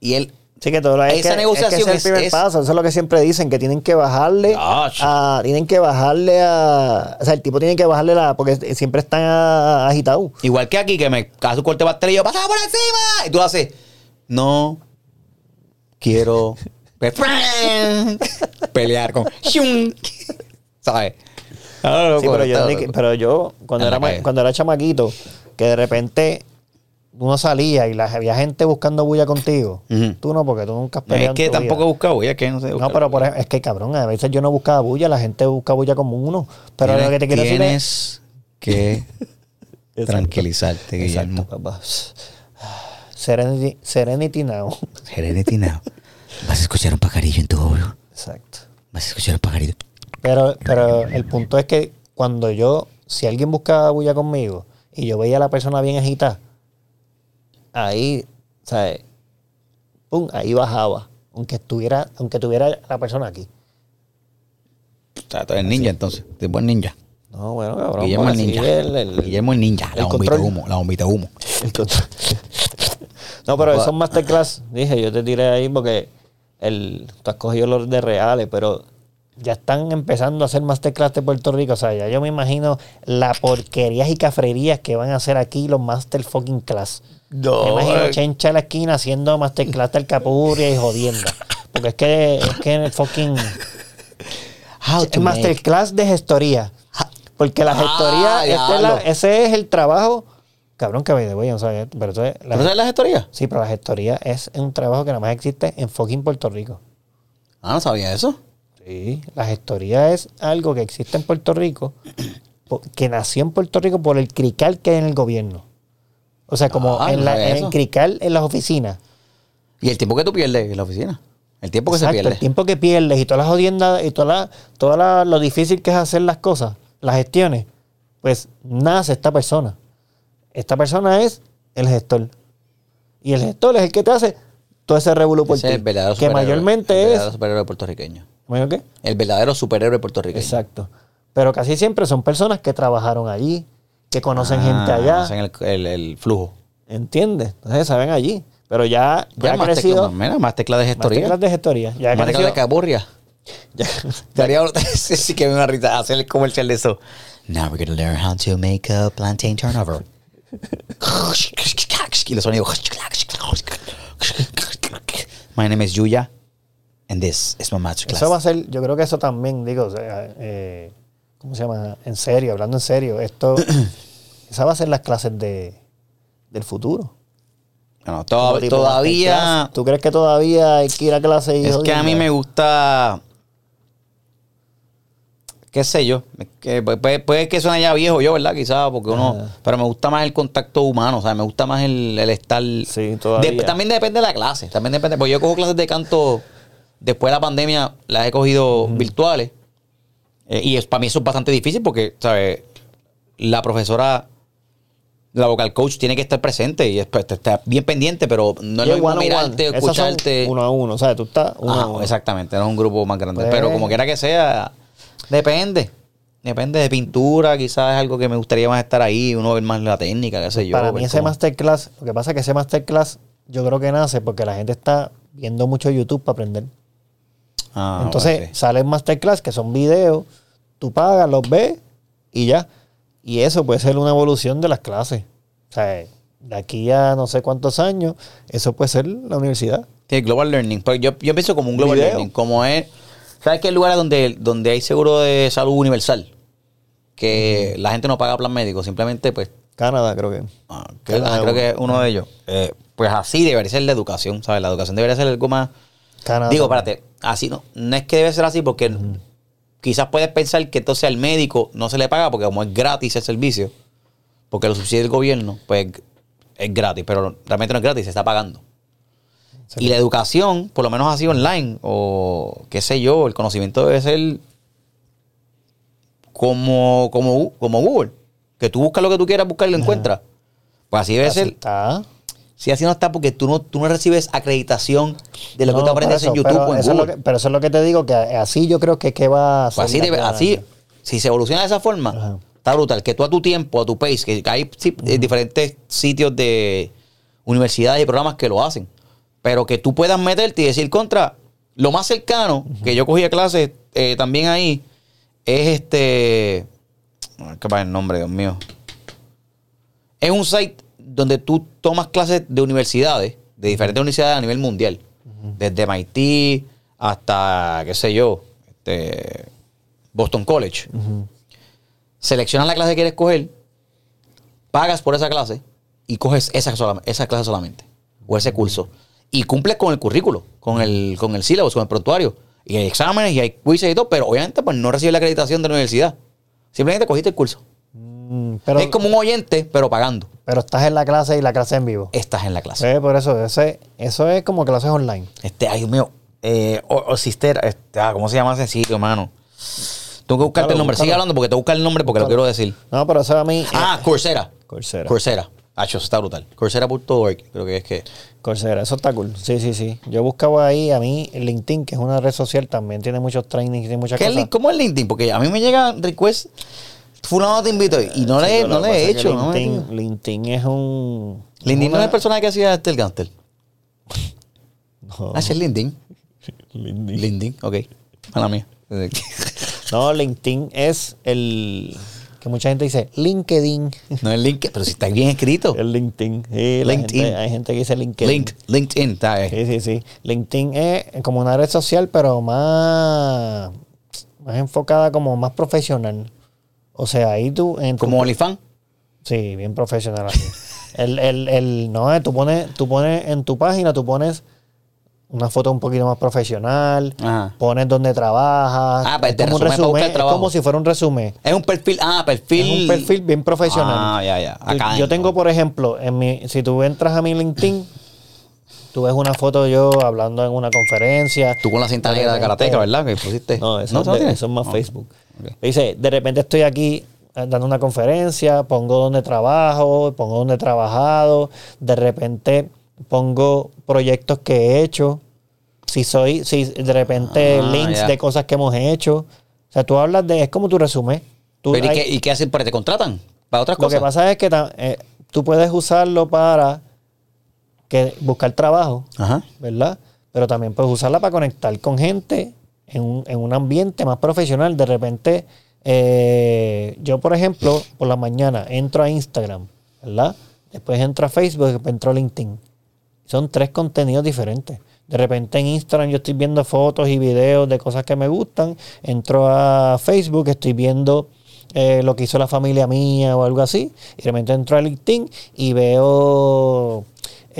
Y él Sí, que todo lo es Esa que, negociación es, que el primer es- paso. Eso es lo que siempre dicen, que tienen que bajarle a... Tienen que bajarle a... O sea, el tipo tiene que bajarle la... Porque siempre están agitados. Igual que aquí, que me cae un corte pastel y yo, ¡pasa por encima! Y tú haces, no quiero [laughs] pe- [laughs] pelear con... [laughs] ¿Sabes? Ah, loco, Sí, pero yo, está ni- loco. pero yo cuando, En era, cuando era chamaquito, que de repente uno salía y la, había gente buscando bulla contigo. Tú no, porque tú nunca has No, peleado es que en tu tampoco buscado bulla, que no sé. No, pero por ejemplo, es que cabrón, a veces yo no buscaba bulla, la gente busca bulla como uno. Pero lo que te quiero decir es... tienes que [laughs] tranquilizarte, Guillermo. Exacto, papá. Serenity, serenity now. Serenity now. Vas a escuchar un pajarillo en tu oído. Exacto. Vas a escuchar un pajarillo. Pero, pero el punto es que cuando yo, si alguien buscaba bulla conmigo y yo veía a la persona bien agitada, ahí, ¿sabes? Pum, ahí bajaba. Aunque estuviera, aunque tuviera la persona aquí. O sea, tú eres ninja entonces. Tipo el ninja. No, bueno, cabrón. Guillermo el porque así ninja. el- el- Guillermo el ninja. La el bombita de humo. La bombita de humo. el no, pero esos masterclass, dije, yo te tiré ahí porque el, tú has cogido los de reales, pero ya están empezando a hacer masterclass de Puerto Rico. O sea, ya yo me imagino la porquerías y cafrerías que van a hacer aquí los master fucking class. No, me imagino eh. Chencha en la esquina haciendo masterclass del Capurria y jodiendo. Porque es que, es que en el fucking... Masterclass de gestoría. Porque la Ah, gestoría, este es la- ese es el trabajo. Cabrón, que me voy, no sabía. Pero eso es- la- ¿Tú sabes la gestoría? sí, pero la gestoría es un trabajo que nada más existe en fucking Puerto Rico. Ah, no sabía eso. Sí, la gestoría es algo que existe en Puerto Rico, [clears throat] que nació en Puerto Rico por el crical que hay en el gobierno. O sea, como Ah, en, la, en el crical en las oficinas. Y el tiempo que tú pierdes en la oficina. El tiempo que se pierde. el tiempo que pierdes y todas las jodiendas y toda la, toda la- lo difícil que es hacer las cosas, las gestiones, pues nace esta persona. Esta persona es el gestor. Y el gestor es el que te hace todo ese revuelo por ti. el Que mayormente el es. verdadero superhéroe puertorriqueño. ¿Bueno qué? El verdadero superhéroe puertorriqueño. Exacto. Pero casi siempre son personas que trabajaron allí, que conocen gente Ah, allá. Hacen el, el- el flujo. ¿Entiendes? Entonces saben allí. Pero ya, ya Pues ha más crecido. tecla- mira, más tecla de gestoría. Masterclass de gestoría. Ya ha Más tecla de caburria. [laughs] ya- Daría [laughs] sí, que me da risa hacer el comercial de eso. Now we're gonna learn how to make a plantain turnover. [laughs] y los sonidos. My name is Yuya. And this is my masterclass. Eso va a ser, yo creo que eso también, digo, o sea, eh, ¿cómo se llama? En serio, hablando en serio, esto, [clears throat] esa va a ser las clases de, del futuro. Bueno, toda- tipo todavía. ¿Tú crees que todavía hay que ir a clase y Es que a mí me gusta. Qué sé yo. que puede, puede que suene ya viejo yo, ¿verdad? Quizás, porque uno. Pero me gusta más el contacto humano, o sea, me gusta más el, el estar. Sí, todavía. También depende de la clase. También depende. Porque yo cojo clases de canto. Después de la pandemia las he cogido virtuales. Eh, y es, para mí eso es bastante difícil porque, ¿sabes? La profesora. La vocal coach tiene que estar presente y después está bien pendiente, pero no es lo mismo one one. mirarte, son escucharte. Uno a uno, sea, tú estás uno Ajá, a uno. exactamente, no es un grupo más grande. Pues- Pero como quiera que sea, depende. Depende de pintura, quizás es algo que me gustaría más estar ahí, uno ver más la técnica, qué sé yo. Para mí ese cómo- masterclass, lo que pasa es que ese masterclass yo creo que nace porque la gente está viendo mucho YouTube para aprender. Ah, Entonces salen masterclass que son videos, tú pagas, los ves y ya. Y eso puede ser una evolución de las clases. O sea, de aquí a no sé cuántos años, eso puede ser la universidad. Sí, Global Learning. Pues yo, yo pienso como un Global Video. Learning, como es... ¿Sabes qué lugar donde, donde hay seguro de salud universal? Que la gente no paga plan médico, simplemente pues... Canadá, creo que. ah, Canadá creo que es uno de ellos. Eh, pues así debería ser la educación, ¿sabes? La educación debería ser algo más... Canadá. Digo, espérate, así no, no es que debe ser así porque quizás puedes pensar que entonces al médico no se le paga porque como es gratis el servicio, porque lo subsidia el gobierno, pues es gratis, pero realmente no es gratis, se está pagando. Sí. Y la educación, por lo menos así online, o qué sé yo, el conocimiento debe ser como, como, como Google, que tú buscas lo que tú quieras buscar y lo encuentras. Pues así debe ser. está. Si así no está, porque tú no, tú no recibes acreditación de lo que tú aprendes en YouTube pero o en eso es lo que- pero eso es lo que te digo, que así yo creo que, que va a ser. Pues así, debe- así, si se evoluciona de esa forma, Ajá. está brutal. Que tú a tu tiempo, a tu pace, que hay sí, eh, diferentes sitios de universidades y programas que lo hacen. Pero que tú puedas meterte y decir contra. Lo más cercano que yo cogía clases eh, también ahí es este. ¿Qué pasa el nombre, Dios mío? Es un site donde tú tomas clases de universidades, de diferentes universidades a nivel mundial. Desde MIT hasta, qué sé yo, este, Boston College. Seleccionas la clase que quieres coger, pagas por esa clase y coges esa, sola- esa clase solamente. O ese curso. Y cumples con el currículo, con el, con el sílabo, con el prontuario. Y hay exámenes y hay quizzes y todo, pero obviamente pues no recibes la acreditación de la universidad. Simplemente cogiste el curso. Mm, pero, es como un oyente, pero pagando. Pero estás en la clase y la clase en vivo. Estás en la clase. Sí, por eso, ese, eso es como clases online. Este, ay, Dios mío. Eh, o, o Sister, este, ah, ¿cómo se llama ese sitio, hermano? Tengo que buscarte el nombre. Sigue hablando porque te buscar el nombre porque lo quiero decir. No, pero eso a mí. Ah, eh, Coursera. Coursera. Coursera. Hacho, eso está brutal. Coursera.org, creo que es que. Coursera, eso está cool. Sí, sí, sí. Yo buscaba ahí, a mí, LinkedIn, que es una red social, también tiene muchos trainings y tiene muchas ¿Qué cosas. ¿Cómo es LinkedIn? Porque a mí me llega request. Fulano te invito y no le, no he es hecho. no me- LinkedIn, es un. LinkedIn no es el personaje que hacía este el. [laughs] No, Ah, es LinkedIn. LinkedIn. LinkedIn, ok. Mala mía. [laughs] No, LinkedIn es el. Que mucha gente dice LinkedIn. No es LinkedIn, pero si está bien escrito. El LinkedIn. Sí, LinkedIn. gente- hay gente que dice LinkedIn. Link, LinkedIn, está ahí. Sí, sí, sí. LinkedIn es como una red social, pero más, más enfocada como más profesional. O sea, ahí tú... En tu- Como OnlyFans. Sí, bien profesional. así. [laughs] el, el, el, no, eh, tú pones, tú pones en tu página, tú pones una foto un poquito más profesional, Ajá. pones dónde trabajas. Ah, pues es como un resumen, es como si fuera un resumen. Es un perfil. Ah, perfil. Es un perfil bien profesional. Ah, ya, ya. Acá yo tengo, por ejemplo, en mi, si tú entras a mi LinkedIn, tú ves una foto yo hablando en una conferencia. Tú con la cinta negra de karateca, ¿verdad? Que pusiste. No, eso, ¿tú es, de- eso es más No. Facebook. Dice, de repente estoy aquí eh, dando una conferencia, pongo donde trabajo, pongo donde he trabajado, de repente pongo proyectos que he hecho, si soy, si de repente Ah, links de cosas que hemos hecho. O sea, tú hablas de, es como tu resumen. Tú, Pero ¿y qué, ¿y qué hacen? ¿Para te contratan? ¿Para otras lo cosas? que pasa es que eh, tú puedes usarlo para que, buscar trabajo, Ajá. ¿verdad? Pero también puedes usarla para conectar con gente en un, en un ambiente más profesional. De repente, eh, yo, por ejemplo, por la mañana entro a Instagram, ¿verdad? Después entro a Facebook, después entro a LinkedIn. Son tres contenidos diferentes. De repente en Instagram yo estoy viendo fotos y videos de cosas que me gustan. Entro a Facebook, estoy viendo eh, lo que hizo la familia mía o algo así. Y de repente entro a LinkedIn y veo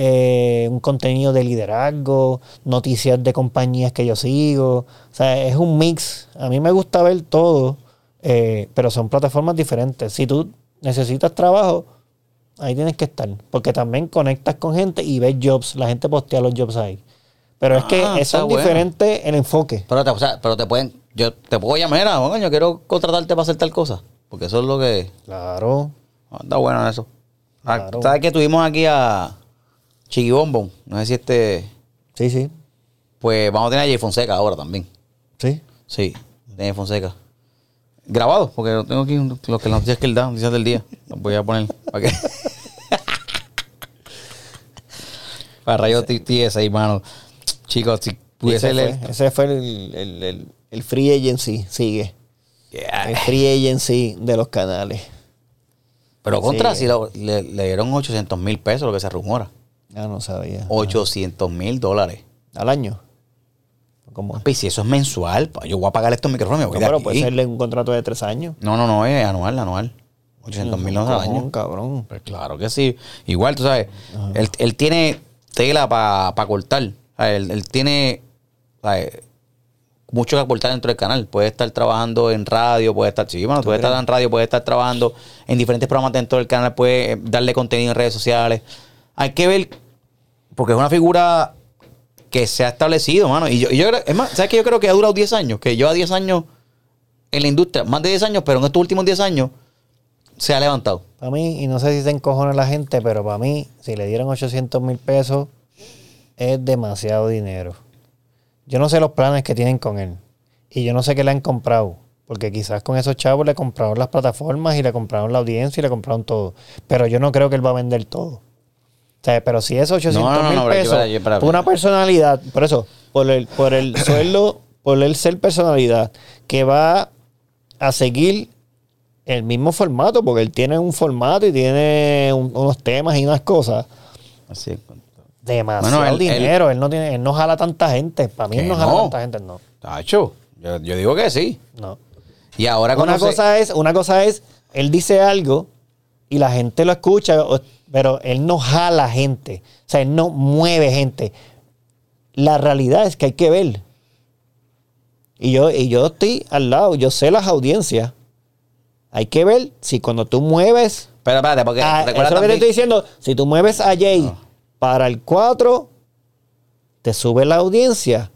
eh, un contenido de liderazgo, noticias de compañías que yo sigo. O sea, es un mix. A mí me gusta ver todo, eh, pero son plataformas diferentes. Si tú necesitas trabajo, ahí tienes que estar. Porque también conectas con gente y ves jobs. La gente postea los jobs ahí. Pero es que Ah, es está son bueno. diferentes el enfoque. Pero te, o sea, pero te pueden. Yo te puedo llamar, ah, coño, quiero contratarte para hacer tal cosa. Porque eso es lo que. Claro. ah, Está bueno eso. Ah, Claro. ¿Sabes que tuvimos aquí a Chiquibombon? No sé si este. Sí, sí. Pues vamos a tener a Jay Fonseca ahora también. Sí. Sí, Jay Fonseca. Grabado, porque lo tengo aquí, lo que las noticias que él da, noticias del día. Los voy a poner para que. [laughs] para rayos TS ahí, mano. Chicos, si pudiese ese, leer. fue, ese fue el, el- el- el free agency. Sigue. Yeah. El free agency de los canales. Pero contra, Sí. si lo- le, le dieron 800 mil pesos, lo que se rumora. Ya no sabía. 800 mil dólares. Al año. ¿Cómo? Papi, si eso es mensual, pa, yo voy a pagar estos micrófonos me voy No, de pero aquí. puede serle un contrato de tres años. No, no, no, es anual, anual. 800 mil al año. cabrón. Pues claro que sí. Igual, tú sabes, él, él tiene tela para cortar. O sea, Él, él tiene ¿sabes? mucho que aportar dentro del canal. Puede estar trabajando en radio, puede estar, sí, bueno, puede estar en radio, puede estar trabajando en diferentes programas dentro del canal, puede eh, darle contenido en redes sociales. Hay que ver, porque es una figura que se ha establecido, mano. Y yo, y yo es más, ¿sabes que Yo creo que ha durado 10 años, que lleva 10 años en la industria, más de 10 años, pero en estos últimos 10 años se ha levantado. Para mí, y no sé si se encojona la gente, pero para mí, si le dieron 800 mil pesos, es demasiado dinero. Yo no sé los planes que tienen con él. Y yo no sé qué le han comprado. Porque quizás con esos chavos le compraron las plataformas y le compraron la audiencia y le compraron todo. Pero yo no creo que él va a vender todo. O sea, pero si es 800 No, no, no, mil pesos, por una personalidad, por eso, por el, por el [coughs] sueldo, por el ser personalidad, que va a seguir el mismo formato, porque él tiene un formato y tiene un- unos temas y unas cosas. Así es. Demasiado Bueno, él- dinero. Él, no tiene, él no jala tanta gente. Para mí él no jala no. tanta gente, no. Tacho, yo, yo digo que sí. No. Y ahora Una conoce- cosa es, una cosa es, él dice algo y la gente lo escucha, o- pero él no jala gente. O sea, él no mueve gente. La realidad es que hay que ver. Y yo, y yo estoy al lado, yo sé las audiencias. Hay que ver si cuando tú mueves. Pero espérate, porque a- eso recuerda es lo que te estoy diciendo. Si tú mueves a Jay para el 4, te sube la audiencia.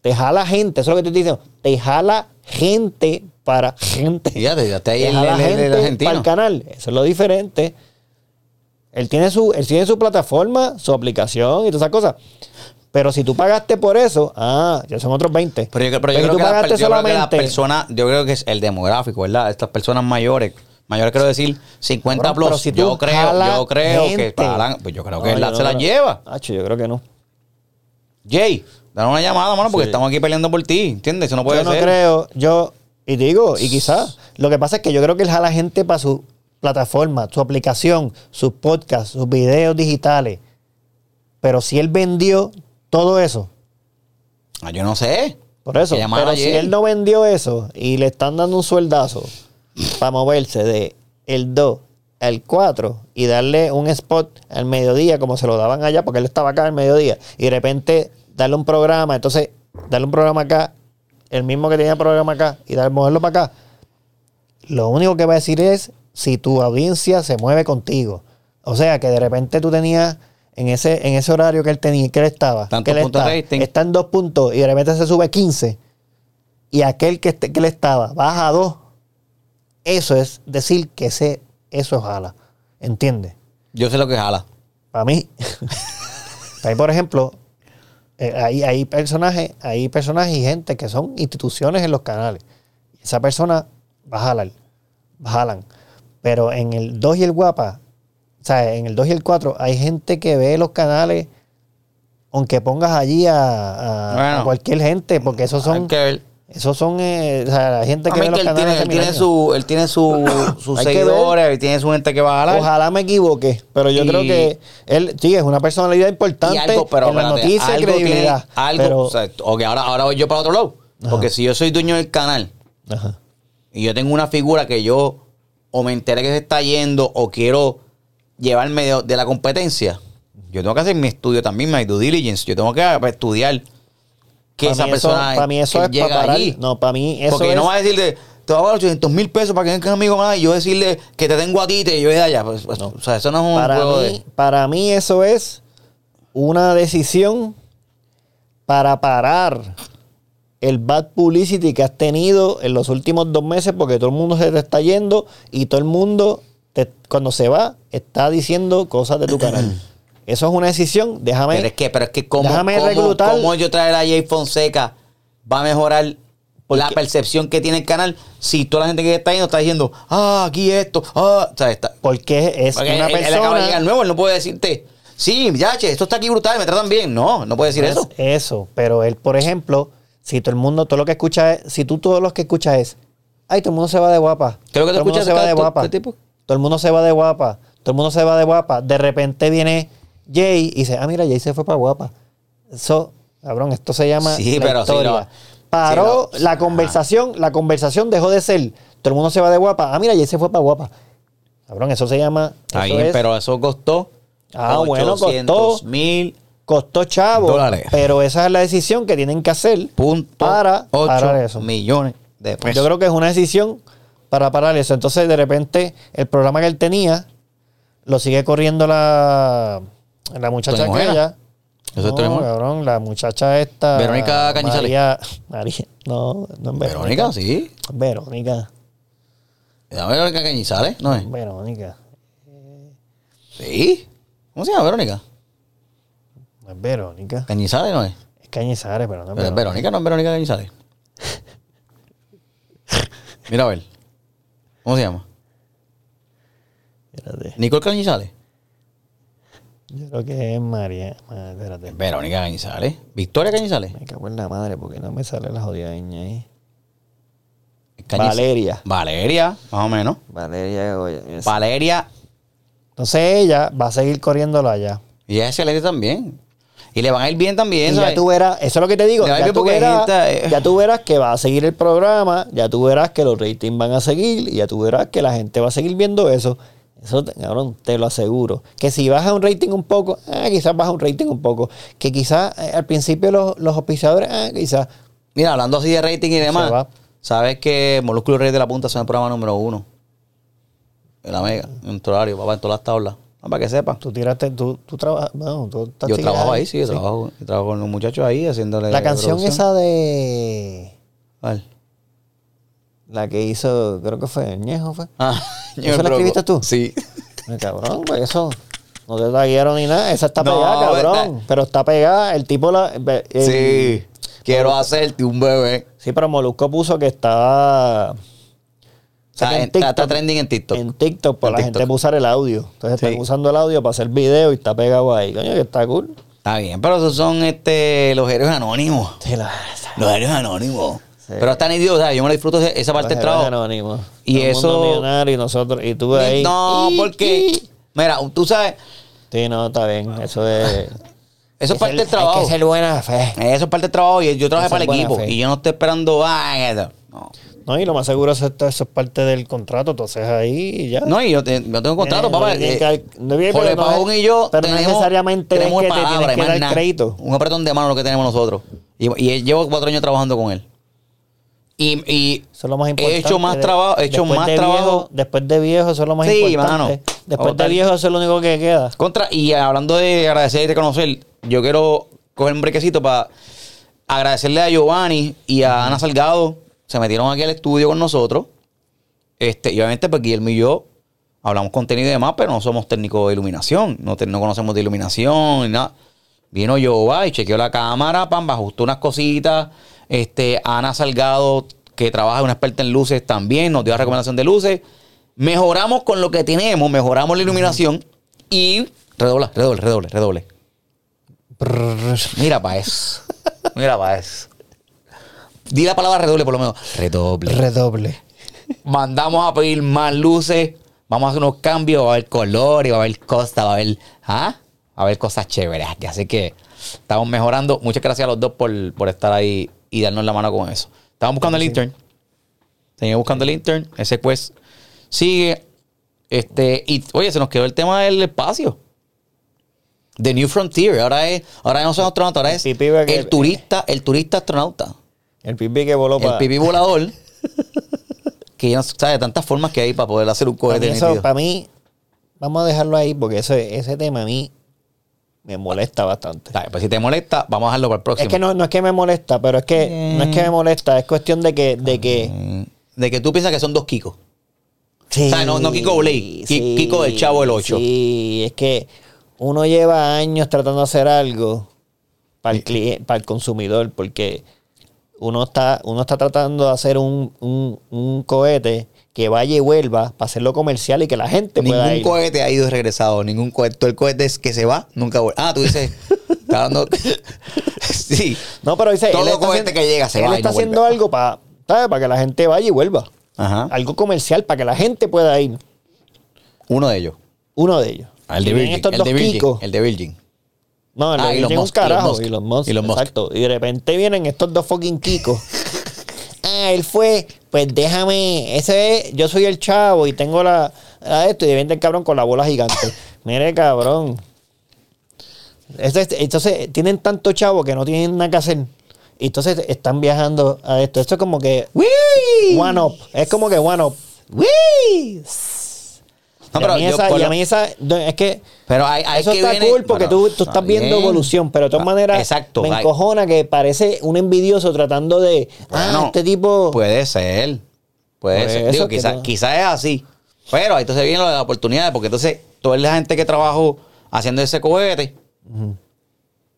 Te jala gente. Eso es lo que te estoy diciendo. Te jala gente para gente. Fíjate, ya está ahí Te el, jala el- el- gente para el canal. Eso es lo diferente. Él tiene su, él tiene su plataforma, su aplicación y todas esas cosas. Pero si tú pagaste por eso, ah, ya son otros 20. Pero yo, pero yo creo, tú que pagaste per- yo creo que solamente. personas, yo creo que es el demográfico, ¿verdad? Estas personas mayores, mayores quiero decir 50 Cabrón, pero plus. si yo creo, yo creo que pues yo creo No, que yo la- no se las creo. lleva. Hacho, yo creo que no. Jay, dale una llamada, mano, porque Sí. estamos aquí peleando por ti, ¿entiendes? Eso no puede yo no ser. creo, yo, y digo, y quizás, lo que pasa es que yo creo que él jala gente para su plataforma, su aplicación, sus podcasts, sus videos digitales. Pero si él vendió todo eso, Ah, yo no sé. por eso, pero si él no vendió eso y le están dando un sueldazo para moverse de el 2 al 4 y darle un spot al mediodía como se lo daban allá porque él estaba acá al mediodía y de repente darle un programa, entonces darle un programa acá, el mismo que tenía programa acá y dar, moverlo para acá. Lo único que va a decir es si tu audiencia se mueve contigo. O sea, que de repente tú tenías en ese, en ese horario que él tenía, que él estaba, que él puntos está, está en dos puntos y de repente se sube 15 y aquel que, este- que él estaba baja a 2, eso es decir que ese, eso es jala. ¿Entiendes? Yo sé lo que jala. Para mí, [laughs] ahí por ejemplo, eh, hay, hay personajes, hay personajes y gente que son instituciones en los canales. Esa persona va a jalar, jalan. Pero en el 2 y el guapa, o sea, en el 2 y el 4 hay gente que ve los canales, aunque pongas allí a, a- Bueno. a cualquier gente, porque esos son, esos son, eh, o sea, la gente que ve que los él canales. tiene, él tiene su, él tiene su, [coughs] sus seguidores, él tiene su gente que va a jalar. Ojalá me equivoque, pero yo Y- creo que él, sí, es una personalidad importante y algo, pero en la espérate, noticia y algo credibilidad. tiene- algo, pero- o sea, ok, ahora, ahora voy yo para otro lado. Porque si yo soy dueño del canal Ajá. y yo tengo una figura que yo o me enteré que se está yendo o quiero llevarme de, de la competencia, yo tengo que hacer mi estudio también, mi due diligence. Yo tengo que estudiar que esa mí eso- persona pa' mí eso es llega pa' parar- allí. no, pa' mí eso Porque es- no va a decirle, te voy a dar 800 mil pesos para que vengas conmigo más y yo decirle que te tengo a ti y te lleve de allá. Pues, pues, O sea, eso no es un para, juego mí, de... para mí eso es una decisión para parar el bad publicity que has tenido en los últimos dos meses porque todo el mundo se te está yendo y todo el mundo te- cuando se va está diciendo cosas de tu canal. [clears throat] Eso es una decisión, déjame... Pero es que, pero es que cómo, Déjame cómo- reclutar- cómo yo traer a Jay Fonseca va a mejorar la percepción que tiene el canal si toda la gente que está yendo está diciendo, ah, aquí esto, ah, o sea, está, Porque es porque una él, él persona... acaba de llegar nuevo, él no puede decirte, sí, ya, che, esto está aquí brutal, me tratan bien. No, no puede decir Es eso. Eso, pero él, por ejemplo, si todo el mundo, todo lo que escucha es, si tú todos los que escuchas es, ay, todo el mundo se va de guapa. Creo que todo el mundo se va de guapa. tipo. Todo el mundo se va de guapa. Todo el mundo se va de guapa. De repente viene Jay y dice, ah, mira, Jay se fue para guapa. Eso, cabrón, esto se llama Sí, la pero historia. lo- Paró la conversación, la conversación dejó de ser, todo el mundo se va de guapa. Ah, mira, Jay se fue para guapa. Cabrón, eso se llama. Eso es- pero eso costó Ah, bueno, costó. mil costó chavo, Dólares. pero esa es la decisión que tienen que hacer punto para ocho parar eso. millones de pesos. Yo creo que es una decisión para parar eso. Entonces, de repente, el programa que él tenía lo sigue corriendo la, la muchacha aquella. Eso es no, cabrón, la muchacha esta. Verónica Cañizales. María, María, no, no es Verónica. Verónica, sí. Verónica. Verónica Cañizales, ¿no es? Verónica. Sí. ¿Cómo se llama Verónica? No es Verónica. Cañizales, ¿no es? Es Cañizares, pero no es Pero es Verónica. No es Verónica Cañizales. [laughs] Mira a ver. ¿Cómo se llama? Espérate. Nicole Cañizales. Yo creo que es María. Ma- Espérate. Verónica Cañizales. Victoria Cañizales. Me cago en la madre porque no me sale la jodida niña ahí. Cañiz- Valeria. Valeria, más o menos. Valeria Goya. Valeria. Entonces ella va a seguir corriéndolo allá. Y es excelente también. Y le van a ir bien también, Y ya tú verás, eso es lo que te digo, ya tú, verás, gente, eh. ya tú verás que va a seguir el programa, ya tú verás que los ratings van a seguir y ya tú verás que la gente va a seguir viendo eso. Eso, te- cabrón, te lo aseguro. Que si baja un rating un poco, ah, quizás baja un rating un poco. Que quizás eh, al principio los, los auspiciadores, ah, quizás. Mira, hablando así de rating y demás, sabes que Molúsculo Rey de la Punta son el programa número uno. En la Mega, en nuestro horario, papá, en todas las tablas. Ah, para que sepan. Tú tiraste, tú, tú trabajas, no, tú estás Yo trabajo ahí, sí, yo trabajo, yo trabajo con los muchachos ahí haciéndole. La canción producción. esa de ¿Cuál? la que hizo, creo que fue Ñejo, fue. Ah, [laughs] ¿Eso la escribiste tú? Sí. Cabrón, pues eso. No te taguearon ni nada. Esa está No, pegada, cabrón. está- Pero está pegada. El tipo la. el- Sí. Quiero hacerte un bebé. Sí, pero Molusco puso que estaba. Sea, en está, trending en TikTok. En TikTok, pues En la gente puede usar el audio. Entonces Sí. están usando el audio para hacer video y está pegado ahí. Coño, que está cool. Está bien, pero esos son este, los héroes anónimos. Sí, la- Los héroes anónimos. Sí. Pero están idiotas, yo me lo disfruto esa parte del Los trabajo. héroes anónimos. Y Todo el mundo eso- millonario y nosotros. Y tú ahí. No, porque, mira, tú sabes, Sí, no, está bien. Eso es. eso es parte del trabajo. Hay que ser buena fe. Eso es parte del trabajo y yo trabajé para el equipo. fe. Y yo no estoy esperando, ah. No. No, y lo más seguro es esto, eso es parte del contrato. Entonces ahí y ya. No, y yo, te- yo tengo contrato, Eh, papá. eh, que- no tiene- Jorge pero no es- Pajón y yo pero no tenemos, necesariamente es tenemos que te palabra, tienes que más dar nada. crédito. Un apretón de mano lo que tenemos nosotros. Y, y llevo cuatro años trabajando con él. Y, y Eso es lo más importante. he hecho más trabajo, he hecho después más de trabajo. viejo- después de viejo, eso es lo más Sí, importante. mano. Después de viejo, eso es lo único que queda. Contra, y hablando de agradecer y reconocer, yo quiero coger un brequecito para agradecerle a Giovanni y a Ana Salgado. Se metieron aquí al estudio con nosotros. Este, y obviamente, pues Guillermo y yo hablamos contenido y demás, pero no somos técnicos de iluminación. No, te- no conocemos de iluminación ni nada. Vino Giovanni y chequeó la cámara, pam, ajustó unas cositas. Este, Ana Salgado, que trabaja una experta en luces también, nos dio la recomendación de luces. Mejoramos con lo que tenemos, mejoramos la iluminación y redobla, redoble, redoble, redoble. Mira para eso. Mira para eso. Di la palabra redoble por lo menos. Redoble. Redoble. [laughs] Mandamos a pedir más luces. Vamos a hacer unos cambios. Va a haber color y va a haber cosas. Va a haber. ¿Ah? Va a haber cosas chéveres. aquí. Así que estamos mejorando. Muchas gracias a los dos por, por estar ahí y darnos la mano con eso. Estamos buscando el intern. Seguimos buscando el intern. Ese pues sigue. Este, y oye, se nos quedó el tema del espacio. The New Frontier. Ahora es, ahora no son astronautas, ahora es el turista, el turista astronauta. El pipi que voló El para. pipí volador. que ya no sabe de tantas formas que hay para poder hacer un Para mí, cohete eso, para mí, vamos a dejarlo ahí porque ese, ese tema a mí me molesta bastante. Bien, Pues si te molesta, vamos a dejarlo para el próximo. Es que no, no es que me molesta, pero es que no es que me molesta, es cuestión de que, de que Mm, De que tú piensas que son dos Kikos. O sea, no- no Kiko Blade, Ki- Kiko del Chavo del Ocho. Sí, es que uno lleva años tratando de hacer algo para el, cliente, para el consumidor, porque uno está, uno está tratando de hacer un, un, un cohete que vaya y vuelva para hacerlo comercial y que la gente pueda Ningún ir. cohete ha ido regresado. Ningún cohete. Todo el cohete es que se va, nunca vuelve. Ah, tú dices. [laughs] está dando- [laughs] sí. No, pero dice, Todo él está cohete haciendo- que llega se él va y está no haciendo vuelve. algo para, para que la gente vaya y vuelva. Ajá. Algo comercial para que la gente pueda ir. Uno de ellos. Uno de ellos. Ah, El de Y Virgin. El de Virgin. El de Virgin. No, el Ah, Elon es un Musk, Elon carajo. Musk. Elon Musk, Elon Musk. Exacto. Y de repente vienen estos dos fucking kikos. [laughs] ah, él fue, pues déjame, ese es, yo soy el chavo y tengo la, la de esto y viene el cabrón con la bola gigante. [laughs] Mire, cabrón. Entonces, tienen tanto chavo que no tienen nada que hacer. Y entonces están viajando a esto. Esto es como que ¡Wii! one up. Es como que one up. ¡Wii! No, y, pero a mí yo esa, y a lo- mí esa- es que Pero hay, hay eso que está viene- cool porque Bueno, tú, tú está estás viendo bien. evolución, pero de todas Ah, maneras Exacto. me hay- encojona que parece un envidioso tratando de, ah, este tipo... Puede ser. Puede Por ser. Digo, quizás es así. Pero ahí entonces viene las oportunidades, porque entonces toda la gente que trabajó haciendo ese cohete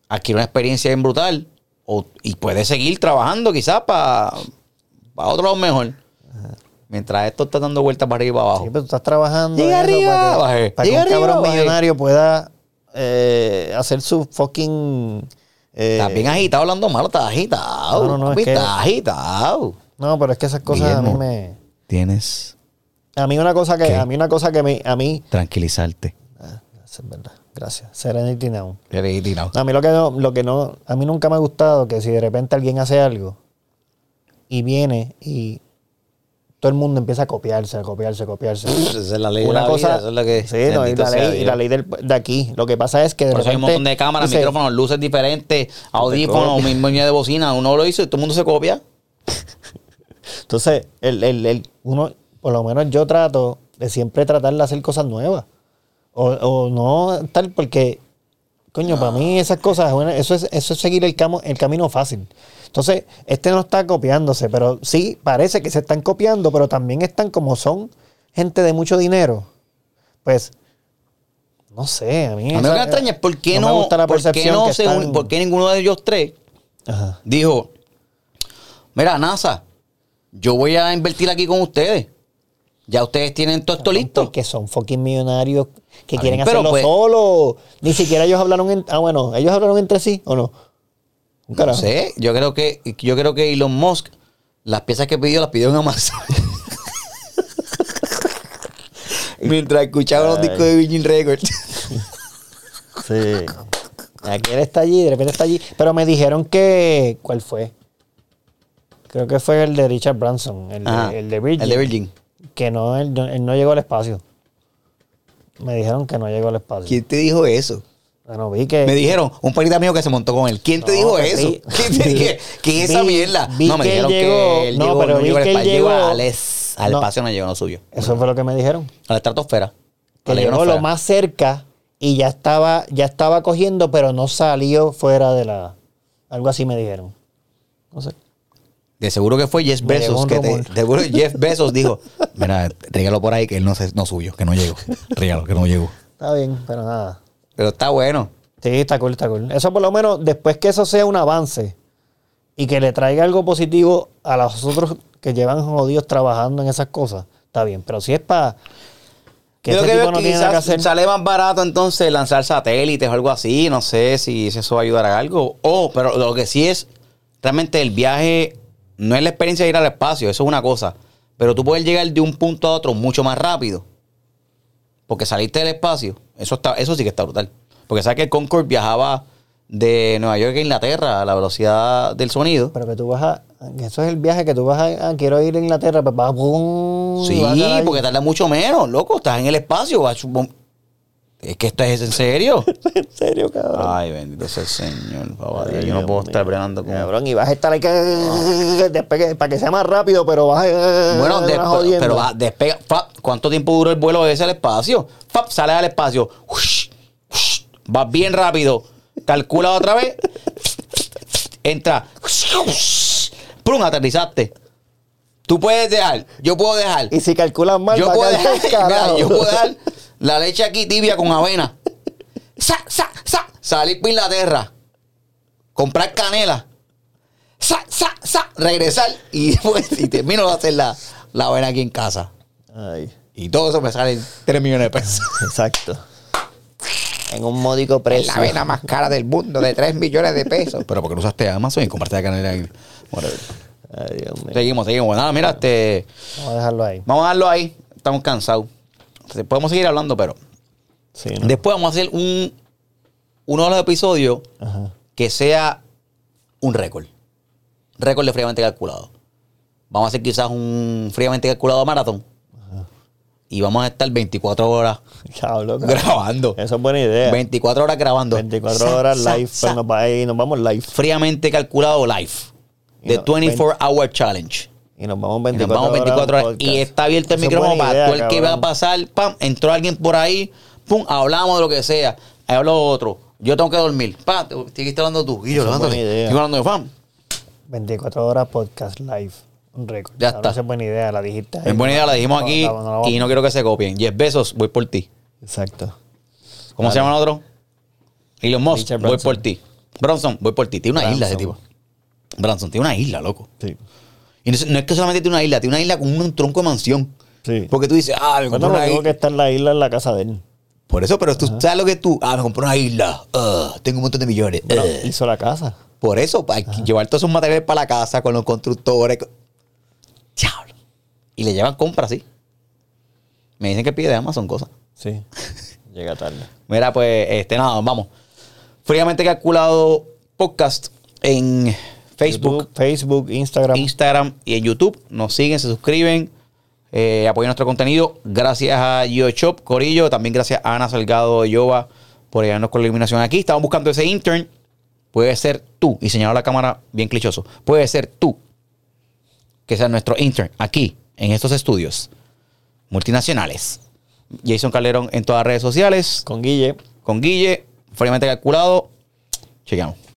adquiere una experiencia bien brutal o, y puede seguir trabajando quizás para otro lado mejor. Mientras esto está dando vueltas para arriba y para abajo. Sí, pero tú estás trabajando Llega arriba, para que, para un cabrón millonario pueda eh, hacer su fucking. eh, Estás bien agitado hablando malo, estás agitado. No, no, no, papi, es que- Estás agitado. no, pero es que esas cosas a mí me. Tienes A mí una cosa que. ¿Qué? A mí una cosa que me. A mí. tranquilizarte. Ah, es verdad. Gracias. Serenity now. Eres tirado. A mí lo que no, lo que no, a mí nunca me ha gustado que si de repente alguien hace algo y viene y todo el mundo empieza a copiarse, a copiarse, a copiarse. Esa es la ley de Una la cosa, vida, eso es lo que... sí, no, y la ley, y la ley del- de aquí. Lo que pasa es que de Por eso hay un repente montón de cámaras, dice, micrófonos, luces diferentes, audífonos, mismo de bocina. Uno lo hizo y todo el mundo se copia. Entonces, el, el, el- uno, por lo menos yo trato de siempre tratar de hacer cosas nuevas. O, o no tal, porque, coño, para mí esas cosas, bueno, eso es, eso es seguir el, camo- el camino fácil. Entonces, este no está copiándose, pero sí parece que se están copiando, pero también están como son gente de mucho dinero. Pues, no sé, a mí. A mí lo que me extraña es por qué no, gusta la por qué no que se están- por qué ninguno de ellos tres Ajá. dijo, mira, NASA, yo voy a invertir aquí con ustedes. Ya ustedes tienen todo esto listo. Porque son fucking millonarios que quieren hacerlo pues- solo. Ni siquiera ellos hablaron en, ah bueno, ellos hablaron entre sí o no. Un No carajo. sé, yo creo que yo creo que Elon Musk las piezas que pidió las pidió en Amazon. [laughs] Mientras escuchaba los discos de Virgin Records. [laughs] Sí. Aquí él está allí, de repente está allí. Pero me dijeron que. ¿Cuál fue? Creo que fue el de Richard Branson, el, de, el de Virgin. el de Virgin. Que no él, no, él no llegó al espacio. Me dijeron que no llegó al espacio. ¿Quién te dijo eso? Vi que. Me dijeron, un panita mío que se montó con él. ¿Quién te No, dijo que eso? vi- [laughs] ¿Quién te es esa vi- mierda? no, me que él dijeron llegó- que él no, llegó, pero no vi llegó al que espacio, llegó al, es- al No. espacio, no llegó, no subió. Eso fue lo que me dijeron. A la estratosfera. que la llegó lo más cerca y ya estaba, ya estaba cogiendo, pero no salió fuera de la. Algo así me dijeron. No sé. De seguro que fue Jeff Bezos. Que te, de seguro Jeff Bezos dijo, mira, [laughs] regalo por ahí que él no, se, no subió, que no llegó. Regalo, que no llegó. Está bien, pero nada. Pero está bueno. Sí, está cool, está cool. Eso por lo menos, después que eso sea un avance y que le traiga algo positivo a los otros que llevan jodidos trabajando en esas cosas, está bien. Pero si es para que Yo ese que tipo es no que tiene nada que quizás hacer. sale más barato entonces lanzar satélites o algo así. No sé si eso va a ayudar a algo. O, pero lo que sí es, realmente el viaje no es la experiencia de ir al espacio, eso es una cosa. Pero tú puedes llegar de un punto a otro mucho más rápido. Porque saliste del espacio, eso, está, eso sí que está brutal. Porque sabes que el Concorde viajaba de Nueva York a Inglaterra a la velocidad del sonido. Pero que tú vas a. Eso es el viaje que tú vas a. ah, quiero ir a Inglaterra, pues vas. pum, Sí, a porque tarda mucho menos, loco. Estás en el espacio. vas- Es que esto es en serio. [laughs] en serio, cabrón. Ay, bendito sea el Señor, papá Ay, Dios. Yo no puedo mío. estar bregando con. Cabrón, y vas a estar ahí que. despegue- para que sea más rápido, pero vas a. Bueno, vas despe- jodiendo. pero va, despega. ¿Cuánto tiempo duró el vuelo ese al espacio? Fa, sales al espacio. Ush, ush, vas bien rápido. Calcula otra vez. Entra. Prum, aterrizaste. Tú puedes dejar. Yo puedo dejar. Y si calculas mal, yo puedo dejar, [laughs] mira, yo puedo dejar la leche aquí tibia con avena. [laughs] Sa, sa, sa, salir para Inglaterra. Comprar canela. Sa, sa, sa, regresar y, [laughs] después, y termino de hacer la, la avena aquí en casa. Ay, Y todo eso me sale en 3 millones de pesos. [laughs] exacto. En un módico precio. La avena más cara del mundo de 3 millones de pesos. Pero porque no usaste Amazon y compraste la canela ahí. Whatever. Ay, Dios mío. Seguimos, seguimos. Nada, mira, este. Vamos a dejarlo ahí. Vamos a darlo ahí. Estamos cansados. Entonces, podemos seguir hablando, pero. Sí, ¿no? Después vamos a hacer un uno de los episodios Ajá. que sea un récord. Récord de fríamente calculado. Vamos a hacer quizás un fríamente calculado maratón. Y vamos a estar 24 horas grabando. Eso es buena idea. 24 horas grabando. 24 Sa, horas sa, live. sa. Pues nos, va- y nos vamos live. Fríamente calculado live. The no, 24 Hour Challenge. Y nos vamos Y 24 nos vamos 24 horas. Y está abierto el Eso es micrófono para idea, todo el que va a pasar. Pam, entró alguien por ahí. Pum, hablamos de lo que sea. Ahí habló otro. Yo tengo que dormir. Pam, te seguiste hablando tú. Y yo, levántate. Sigo hablando de fam. 24 horas podcast live. Un récord. Ya está. Esa es buena idea, la dijiste. ahí. Es buena idea, la dijimos No, aquí. no, no, no, y no quiero que se copien. 10 besos, voy por ti. Exacto. ¿Cómo se llama el otro? Elon Musk, voy por ti. Bronson, voy por ti. Tiene una isla ese tipo. Branson. Branson, tiene una isla, loco. Sí. Y no es, no es que solamente tiene una isla, tiene una isla con un tronco de mansión. Sí. Porque tú dices, ah, me Bueno, compré lo una único que isla. está en la isla es la casa de él. Por eso, pero tú sabes lo que tú. Ah, me compré una isla. Ah, tengo un montón de millones. Bueno, Ah. hizo la casa. Por eso, para llevar todos esos materiales para la casa con los constructores. con- Diablo. Y le llevan compras, sí. Me dicen que pide de Amazon cosas. Sí. [laughs] Llega tarde. Mira, pues, este, nada, vamos. Fríamente calculado podcast en Facebook, YouTube, Facebook, Instagram. Instagram y en YouTube. Nos siguen, se suscriben, eh, apoyan nuestro contenido. Gracias a GeoShop, Corillo. También gracias a Ana Salgado Yoba por ayudarnos con la iluminación aquí. Estamos buscando ese intern. Puede ser tú, y señalo la cámara bien clichoso. Puede ser tú que sea nuestro intern aquí, en estos estudios multinacionales. Jason Calderón en todas las redes sociales. Con Guille. Con Guille, fríamente calculado. Chequeamos.